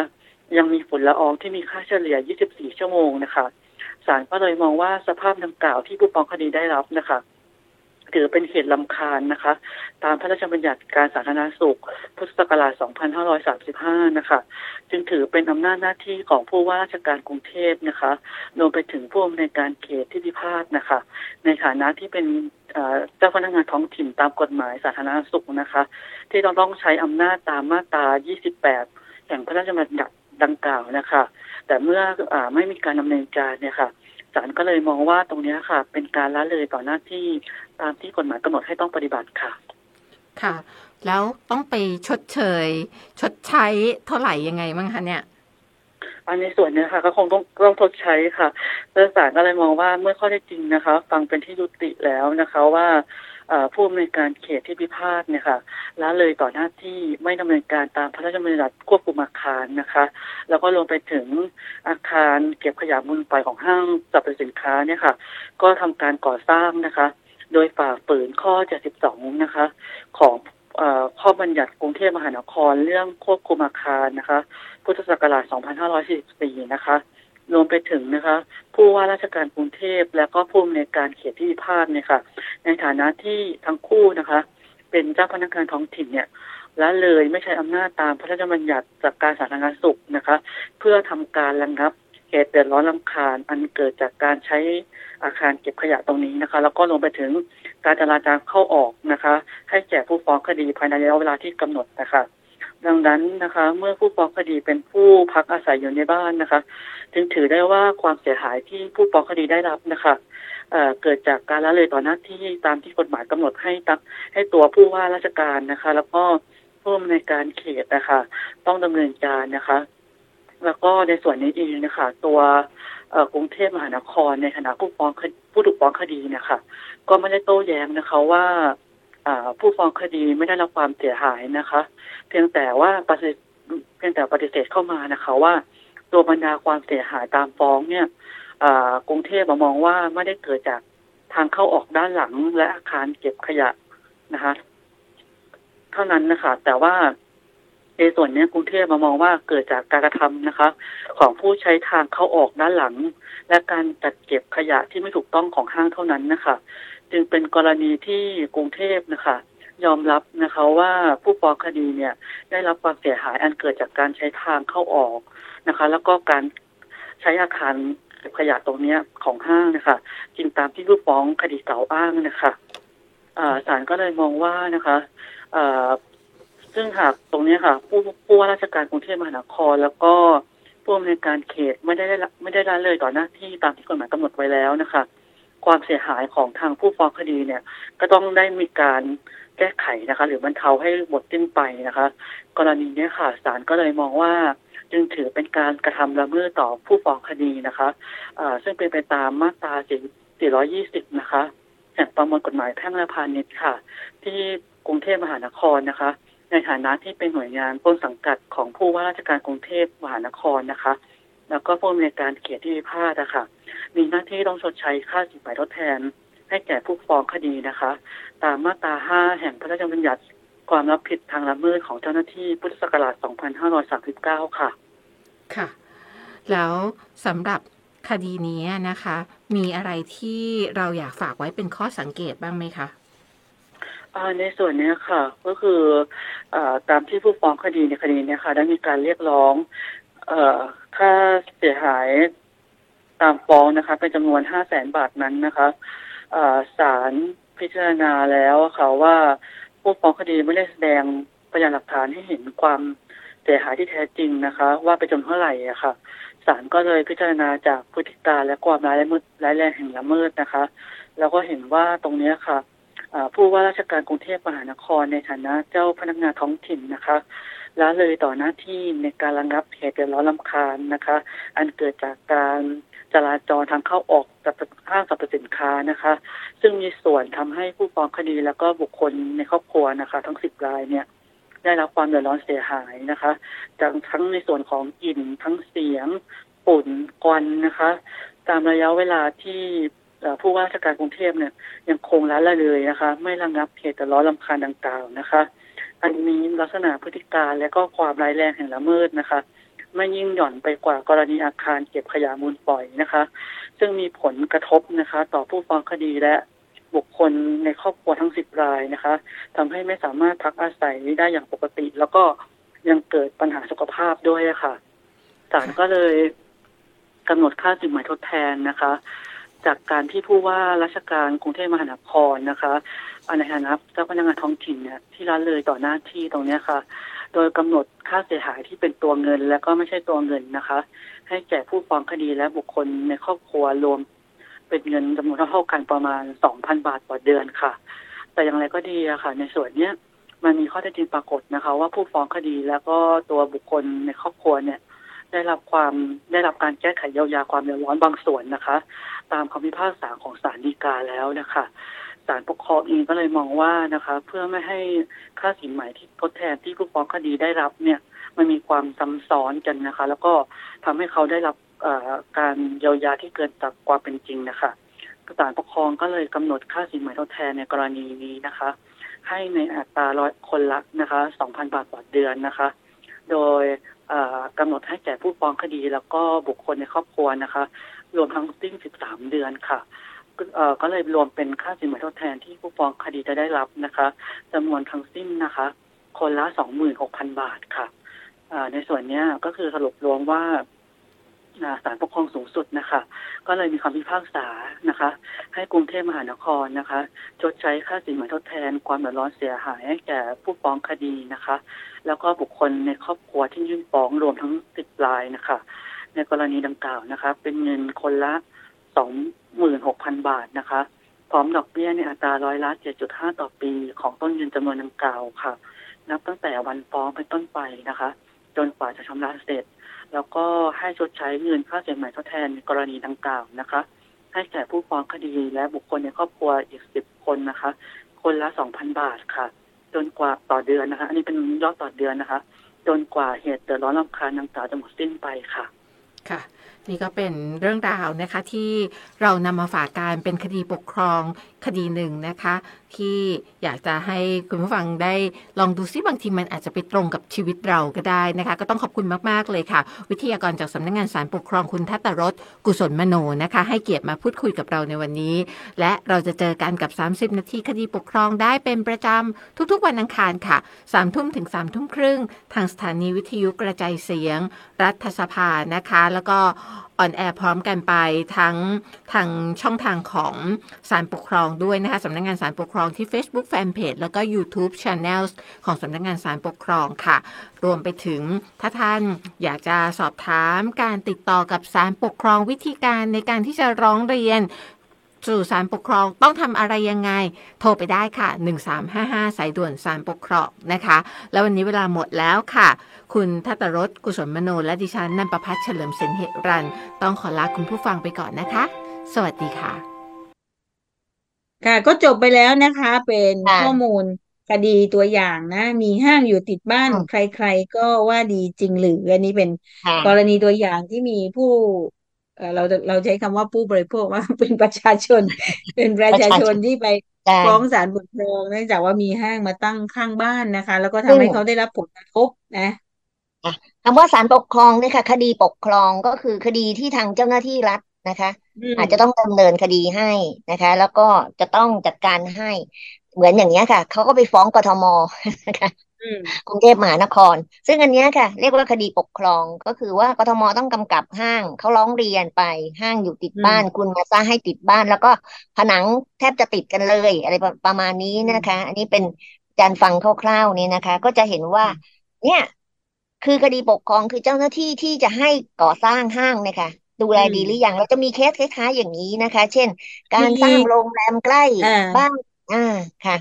ยังมีฝุ่นละอองที่มีค่าเฉลี่ย 24 ชั่วโมงนะคะศาลก็เลยมองว่าสภาพดังกล่าวที่ผู้ฟ้องคดีได้รับนะคะถือเป็นเหตุลำคาญนะคะ ตามพระราชบัญญัติการสาธารณสุข พุทธศักราช 2535 นะคะ จึงถือเป็นอำนาจหน้าที่ของผู้ว่าราชการกรุงเทพนะคะรวมไปถึงผู้อำนวยการเขตที่พิพาทนะคะ ในฐานะที่เป็นเอ่อเจ้าพนักงานท้องถิ่นตามกฎหมายสาธารณสุขนะคะ ที่ต้องต้องใช้อำนาจตามมาตรา 28 แห่งพระราชบัญญัติ ดังกล่าวนะคะ แต่เมื่ออาไม่มีการดำเนินการเนี่ยค่ะศาลก็เลยมองว่าตรงเนี้ยค่ะ เป็นการละเลยต่อหน้าที่ตามที่กฎหมายกำหนดให้ต้องปฏิบัติค่ะ ค่ะ แล้วต้องไปชดเชย ชดใช้เท่าไหร่ยังไงบ้างคะเนี่ยอันในส่วนเนี้ยค่ะก็คงต้องต้องทดใช้ค่ะแล้วศาลก็เลยมองว่าเมื่อข้อได้จริงนะคะ ฟังเป็นที่ยุติแล้วนะคะว่าเอ่อ ผู้อำนวยการเขตที่พิพาทเนี่ยค่ะละเลยต่อหน้าที่ไม่ดำเนินการตามพระราชบัญญัติควบคุมอาคารนะคะ แล้วก็รวมไปถึงอาคารเก็บขยะมูลฝอยของห้างสรรพสินค้าเนี่ยค่ะ ก็ทำการก่อสร้างนะคะ โดยฝ่าฝืนข้อ 72 นะคะ ของอข้อบัญญัติกรุงเทพมหานครเรื่องควบคุมอาคารนะคะ พุทธศักราช 2544 นะคะ รวมไปถึงนะคะ ผู้ว่าราชการกรุงเทพ และก็ผู้อำนวยการเขตที่พาทเนี่ยค่ะ ในฐานะที่ทั้งคู่นะคะ เป็นเจ้าพนักงานท้องถิ่นเนี่ยละเลยไม่ใช้อำนาจตามพระราชบัญญัติจากการสาธารณสุขนะคะ เพื่อทำการระงับเหตุเดือดร้อนลำคาญ อันเกิดจากการใช้อาคารเก็บขยะตรงนี้นะคะ แล้วก็รวมไปถึงการจราจรเข้าออกนะคะ ให้แก่ผู้ฟ้องคดีภายในระยะเวลาที่กำหนดนะคะ ดังนั้นนะคะ เมื่อผู้ฟ้องคดีเป็นผู้พักอาศัยอยู่ในบ้านนะคะจึงถือได้ว่าความเสียหายที่ผู้ฟ้องคดีได้รับนะคะเเกิดจากการละเลยต่อหน้าที่ตามที่กฎหมายกำหนดให้ตักให้ตัวผู้ว่าราชการนะคะ แล้วก็ผู้อำนวยการเขตนะคะ ต้องดำเนินการนะคะ แล้วก็ในส่วนนี้เองนะคะ ตัวกรุงเทพมหานครในฐานะผู้ฟ้องผู้ถูกฟ้องคดีนะคะ ก็ไม่ได้โต้แย้งนะคะว่า ผู้ฟ้องคดีไม่ได้รับความเสียหายนะคะ เพียงแต่ว่าปฏิเพียงแต่ปฏิเสธเข้ามานะคะ ว่า ตัวบรรดาความเสียหายตามฟ้องเนี่ยกรุงเทพมองว่าไม่ได้เกิดจากทางเข้าออกด้านหลังและอาคารเก็บขยะนะคะ เท่านั้นนะคะ แต่ว่าในส่วนนี้กรุงเทพมามองว่าเกิดจากการกระทำนะคะ ของผู้ใช้ทางเข้าออกด้านหลัง และการจัดเก็บขยะที่ไม่ถูกต้องของห้างเท่านั้นนะคะ จึงเป็นกรณีที่กรุงเทพนะคะยอมรับนะคะว่าผู้ฟ้องคดีเนี่ยได้รับความเสียหายอันเกิดจากการใช้ทางเข้าออกนะคะ แล้วก็การใช้อาคารเก็บขยะตรงนี้ของห้างนะคะจริงตามที่ผู้ฟ้องคดีเก่าอ้างนะคะศาลก็เลยมองว่านะคะซึ่งหากตรงนี้ค่ะ ผู้ผู้ว่าราชการกรุงเทพมหานคร แล้วก็ผู้อำนวยการเขตไม่ได้ไม่ได้ละเลยต่อหน้าที่ตามที่กฎหมายกำหนดไว้แล้วนะคะ ความเสียหายของทางผู้ฟ้องคดีเนี่ย ก็ต้องได้มีการแก้ไขนะคะ หรือบรรเทาให้หมดสิ้นไปนะคะ กรณีนี้ค่ะศาลก็เลยมองว่า จึงถือเป็นการกระทำละเมิดต่อผู้ฟ้องคดีนะคะะซึ่งเป็นไปตามมาตรา 420 นะคะแห่งประมวลกฎหมายแพ่งและพาณิชย์ค่ะ ที่กรุงเทพมหานครนะคะ ในฐานะที่เป็นหน่วยงานต้นสังกัดของผู้ว่าราชการกรุงเทพมหานครนะคะ แล้วก็ผู้อำนวยการเขตที่พิพาทนะคะมีหน้าที่ต้องชดใช้ค่าสินไหมทดแทน ให้แก่ผู้ฟ้องคดีนะคะ ตามมาตรา 5 แห่งพระราชบัญญัติความรับผิดทางละเมิดของเจ้าหน้าที่พุทธศักราช 2539 ค่ะ ค่ะ แล้วสำหรับคดีนี้นะคะ มีอะไรที่เราอยากฝากไว้เป็นข้อสังเกตบ้างไหมคะในส่วนนี้ค่ะ ก็คืออตามที่ผู้ฟ้องคดีในคดีนี้ค่ะได้มีการเรียกร้องอ ค่าเสียหายตามฟ้องนะคะเป็นจำนวนห้าแสนบาทนั้นนะคะศาลพิจารณาแล้วค่ะว่าผู้ฟ้องคดีไม่ได้แสดงพยานหลักฐานให้เห็นความเสียหายที่แท้จริงนะคะ ว่าไปจนเท่าไหร่อะค่ะศาลก็เลยพิจารณาจากพฤติการและความร้ายร้ายแรงแห่งละเมิดนะคะ แล้วก็เห็นว่าตรงนี้ค่ะผู้ว่าราชการกรุงเทพมหานครในฐานะเจ้าพนักงานท้องถิ่นนะคะ ละเลยต่อหน้าที่ในการระงับเหตุเดือดร้อนลำคาญนะคะ อันเกิดจากการจราจรทางเข้าออกกับห้างสรรพสินค้านะคะ ซึ่งมีส่วนทำให้ผู้ฟ้องคดีแล้วก็บุคคลในครอบครัวนะคะ ทั้งสิบรายเนี่ยได้รับความเดือดร้อนเสียหายนะคะจากทั้งในส่วนของกลิ่นทั้งเสียงฝุ่นควันนะคะ ตามระยะเวลาที่ผู้ว่าราชการกรุงเทพเนี่ยยังคงละละเลยนะคะ ไม่ระงับเหตุร้อนลำคาญดังกล่าวนะคะ อันนี้ลักษณะพฤติการและก็ความร้ายแรงแห่งละเมิดนะคะไม่ยิ่งหย่อนไปกว่ากรณีอาคารเก็บขยะมูลปล่อยนะคะ ซึ่งมีผลกระทบนะคะ ต่อผู้ฟ้องคดีและบุคคลในครอบครัวทั้งสิบรายนะคะทำให้ไม่สามารถพักอาศัยได้อย่างปกติ แล้วก็ยังเกิดปัญหาสุขภาพด้วยค่ะศาลก็เลยกำหนดค่าสินไหมทดแทนนะคะ จากการที่ผู้ว่าราชการกรุงเทพมหานครนะคะในฐานะเจ้าพนักงานท้องถิ่นเนี่ยที่ละเลยต่อหน้าที่ตรงนี้ค่ะ โดยกำหนดค่าเสียหายที่เป็นตัวเงิน และก็ไม่ใช่ตัวเงินนะคะ ให้แก่ผู้ฟ้องคดีและบุคคลในครอบครัวรวม เป็นเงินจำนวนเท่ากันประมาณสองพันบาทต่อเดือนค่ะ แต่อย่างไรก็ดีอะค่ะ ในส่วนเนี้ยมันมีข้อเท็จจริงปรากฏนะคะ ว่าผู้ฟ้องคดีแล้วก็ตัวบุคคลในครอบครัวเนี่ย ได้รับความได้รับการแก้ไขเยียวยาความเดือดร้อนบางส่วนนะคะ ตามคำพิพากษาของศาลฎีกาแล้วนะคะศาลปกครองเองก็เลยมองว่านะคะ เพื่อไม่ให้ค่าสินไหม่ที่ทดแทนที่ผู้ฟ้องคดีได้รับเนี่ยมันมีความซ้ำซ้อนกันนะคะ แล้วก็ทำให้เขาได้รับการเยียวยาที่เกินจากความเป็นจริงนะคะศาลปกครองก็เลยกำหนดค่าสินไหม่ทดแทนในกรณีนี้นะคะ ให้ในอัตราร้อยคนละนะคะสองพันบาทต่อเดือนนะคะ โดย กำหนดให้แก่ผู้ฟ้องคดี แล้วก็บุคคลในครอบครัวนะคะ รวมทั้งสิ้น 13 เดือนค่ะก็เลยรวมเป็นค่าสินไหมทดแทนที่ผู้ฟ้องคดีจะได้รับนะคะจำนวนทั้งสิ้นนะคะ คนละ 26,000 บาทค่ะในส่วนนี้ก็คือสรุปรวมว่าศาลปกครองสูงสุดนะคะ ก็เลยมีคำพิพากษานะคะ ให้กรุงเทพมหานครนะคะชดใช้ค่าสินไหมทดแทน ความเดือดร้อนเสียหายให้แก่ผู้ฟ้องคดีนะคะ แล้วก็บุคคลในครอบครัวที่ยื่นฟ้องรวมทั้งสิบรายนะคะ ในกรณีดังกล่าวนะคะ เป็นเงินคนละสองหมื่นหกพันบาทนะคะ พร้อมดอกเบี้ยในอัตราร้อยละเจ็ดจุดห้าต่อปีของต้นเงินจำนวนดังกล่าวค่ะ นับตั้งแต่วันฟ้องเป็นต้นไปนะคะ จนกว่าจะชำระเสร็จ แล้วก็ให้ชดใช้เงินค่าเสียหายทดแทนในกรณีดังกล่าวนะคะ ให้แก่ผู้ฟ้องคดีและบุคคลในครอบครัวอีกสิบคนนะคะ คนละสองพันบาทค่ะ จนกว่าต่อเดือนนะคะ อันนี้เป็นยอดต่อเดือนนะคะ จนกว่าเหตุเดือดร้อนรำคาญดังกล่าวจะหมดสิ้นไปค่ะ ค่ะ นี่ก็เป็นเรื่องราวนะคะที่เรานำมาฝากการเป็นคดีปกครองคดีหนึ่งนะคะ ที่อยากจะให้คุณผู้ฟังได้ลองดูซิบางทีมันอาจจะไปตรงกับชีวิตเราก็ได้นะคะ ก็ต้องขอบคุณมาก ๆ เลยค่ะ วิทยากรจากสำนักงงานสารปกครองคุณทัตรสกุศลมโนนะคะ ให้เกียรติมาพูดคุยกับเราในวันนี้ และเราจะเจอกันกับ 30 นาทีคดีปกครองได้เป็นประจำทุกๆ วันอังคารค่ะ3ทุ่มถึง3ทุ่มครึ่งทางสถานีวิทยุกระจายเสียง รัฐสภานะคะ แล้วก็ออนแอร์พร้อมกันไปทั้งทางช่องทางของสารปกครองด้วยนะคะสำนักงงานสารปกครองที่ Facebook Fanpage แล้วก็ YouTube Channel ของสำนักงงานสารปกครองค่ะ รวมไปถึงถ้าท่านอยากจะสอบถามการติดต่อกับสารปกครองวิธีการในการที่จะร้องเรียน สู่สารปกครองต้องทำอะไรยังไง โทรไปได้ค่ะ 1355 สายด่วนสารปกครองนะคะ แล้ววันนี้เวลาหมดแล้วค่ะ คุณทัตรสกุศลมโน และดิฉันนันประพัฒน์เฉลิมเสนเหรัน ต้องขอลาคุณผู้ฟังไปก่อนนะคะ สวัสดีค่ะ ค่ะก็จบไปแล้วนะคะ เป็นค่ะข้อมูลคดีตัวอย่างนะ มีห้างอยู่ติดบ้านอืมใครๆก็ว่าดีจริงหรือ อันนี้เป็นค่ะกรณีตัวอย่างที่มีผู้ เอ่อเราเราใช้คำว่าผู้บริโภคว่าเป็นประชาชน เป็นประชาชนที่ไปใช่ฟ้องศาลปกครองเนื่องจากว่ามีห้างมาตั้งข้างบ้านนะคะ แล้วก็ทำซึ่งให้เขาได้รับผลกระทบนะคำว่าศาลปกครองเนี่ยค่ะ คดีปกครองก็คือคดีที่ทางเจ้าหน้าที่รัฐนะคะอืมอาจจะต้องดำเนินคดีให้นะคะ แล้วก็จะต้องจัดการให้ เหมือนอย่างเนี้ยค่ะเขาก็ไปฟ้องกทมนะคะอืม กรุงเทพมหานคร ซึ่งอันเนี้ยค่ะ เรียกว่าคดีปกครองก็คือว่ากทมต้องกำกับห้างเขาร้องเรียนไปห้างอยู่ติดอืมบ้าน คุณมาสร้างให้ติดบ้าน แล้วก็ผนังแทบจะติดกันเลย อะไรประประมาณนี้นะคะ อันนี้เป็นการฟังคร่าวๆนี่นะคะ ก็จะเห็นว่า เนี่ย คือคดีปกครองคือเจ้าหน้าที่ที่จะให้ก่อสร้างห้างเนี่ยค่ะดูแลอืมดีหรือยังเราจะมีเคสคล้ายๆอย่างนี้นะคะ เช่น การมีสร้างโรงแรมใกล้อ่าบ้านอ่าค่ะ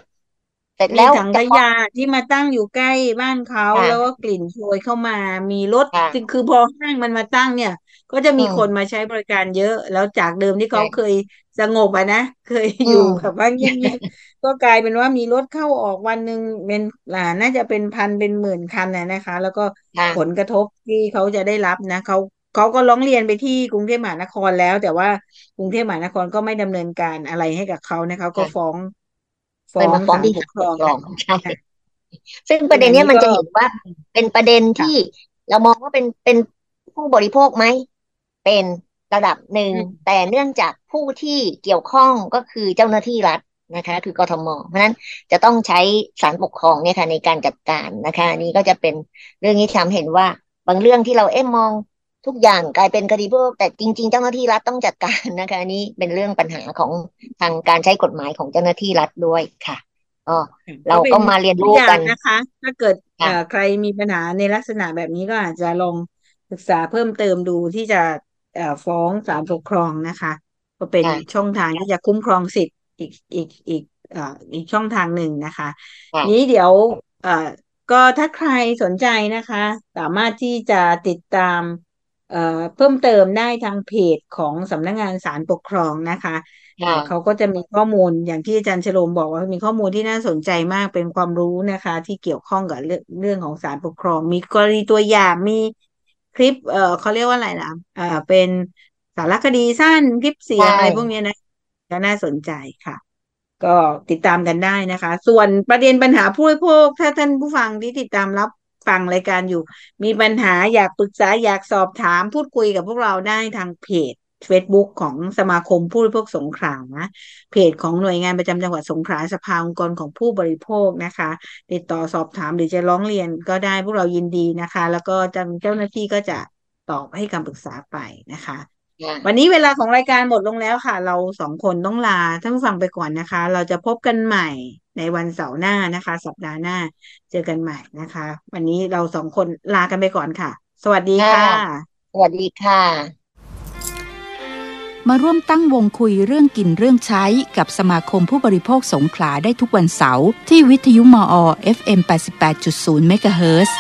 เสร็จมีแล้วถังจะขฟ้องยะที่มาตั้งอยู่ใกล้บ้านเขาค่ะแล้วก็กลิ่นโชยเข้ามามีรถค่ะคือคือพอห้างมันมาตั้งเนี่ย ก็จะอืมีมคนมาใช้บริการเยอะ แล้วจากเดิมที่เขาใช่เคยสงบอะนะเคย อื อยู่ม แบบว่าเงียบๆก็กลายเป็นว่ามีรถเข้าออกวันหนึ่งเป็นอ่าน่าจะเป็นพันเป็นหมื่นคันน่ะนะคะ แล้วก็ค่ะผลกระทบที่เขาจะได้รับนะเขาเขาก็ร้องเรียนไปที่กรุงเทพมหานครแล้ว แต่ว่ากรุงเทพมหานครก็ไม่ดำเนินการอะไรให้กับเขานะคะก็ค่ะฟ้องเคย ฟ้องมาฟ้องศาลที่ปศากลครปอกงครองใช่ค่ะซึ่งปซึ่ระงเด็อันนเนี้ยนี้มันก็จะเห็นว่าเป็นประเด็นค่ะที่เรามองว่าเป็นเป็นผู้บริโภคไหม เป็นระดับหนึ่งอืมแต่เนื่องจากผู้ที่เกี่ยวข้องก็คือเจ้าหน้าที่รัฐนะคะ คือกทม เพราะฉะนั้นจะต้องใช้ศาลปกครองเนี่ยค่ะในการจัดการนะคะอันนี้ก็จะเป็นเรื่องที่ทำเห็นว่าบางเรื่องที่เราเอ๊ะมอง ทุกอย่างกลายเป็นคดีพวกแต่จริง ๆ เจ้าหน้าที่รัฐต้องจัดการนะคะอันนี้เป็นเรื่องปัญหาของทางการใช้กฎหมายของเจ้าหน้าที่รัฐด้วยค่ะก็เราก็เป็นก็มาเรียนตัวรู้อย่ากังนนะคะ ถ้าเกิดค่ะเอ่อใครมีปัญหาในลักษณะแบบนี้ก็อาจจะลองศึกษาเพิ่มเติมดูที่จะเอ่อฟ้องศาลปกครองนะคะ ก็เป็นค่ะช่องทางที่จะคุ้มครองสิทธิ์อีกอีกอีกเอ่ออีกช่องทางหนึ่งนะคะค่ะนี้เดี๋ยวเอ่อก็ถ้าใครสนใจนะคะ สามารถที่จะติดตาม เอ่อเพิ่มเติมได้ทางเพจของสำนักงานศาลปกครองนะคะค่ะอ่าเขาก็จะมีข้อมูลอย่างที่อาจารย์ชโลมบอกว่ามีข้อมูลที่น่าสนใจมากเป็นความรู้นะคะ ที่เกี่ยวข้องกับเรื่องเรื่องของศาลปกครอง มีกรณีตัวอย่างมีคลิปเอ่อเขาเรียกว่าอะไรนะเอ่อเป็นสารคดีสั้นคลิปเสียงใช่อะไรพวกเนี้ยนะก็น่าสนใจค่ะ ก็ติดตามกันได้นะคะ ส่วนประเด็นปัญหาผู้บริโภคถ้าท่านผู้ฟังที่ติดตามรับ ฟังรายการอยู่ มีปัญหาอยากปรึกษาอยากสอบถามพูดคุยกับพวกเราได้ทางเพจ Facebook ของสมาคมผู้บริโภคสงขลานะเพจของหน่วยงานประจำจังหวัดสงขลาสภาองค์กรของผู้บริโภคนะคะ ติดต่อสอบถามหรือจะร้องเรียนก็ได้พวกเรายินดีนะคะ แล้วก็เจ้าเจ้าหน้าที่ก็จะตอบให้คำปรึกษาไปนะคะค่ะวันนี้เวลาของรายการหมดลงแล้วค่ะ เราสองคนต้องลาท่านผู้ฟังไปก่อนนะคะ เราจะพบกันใหม่ ในวันเสาร์หน้านะคะ สัปดาห์หน้าเจอกันใหม่นะคะ วันนี้เราสองคนลากันไปก่อนค่ะ สวัสดีค่ะ สวัสดีค่ะ มาร่วมตั้งวงคุยเรื่องกินเรื่องใช้กับสมาคมผู้บริโภคสงขลาได้ทุกวันเสาร์ที่วิทยุมอ FM 88.0เมกะเฮิรตซ์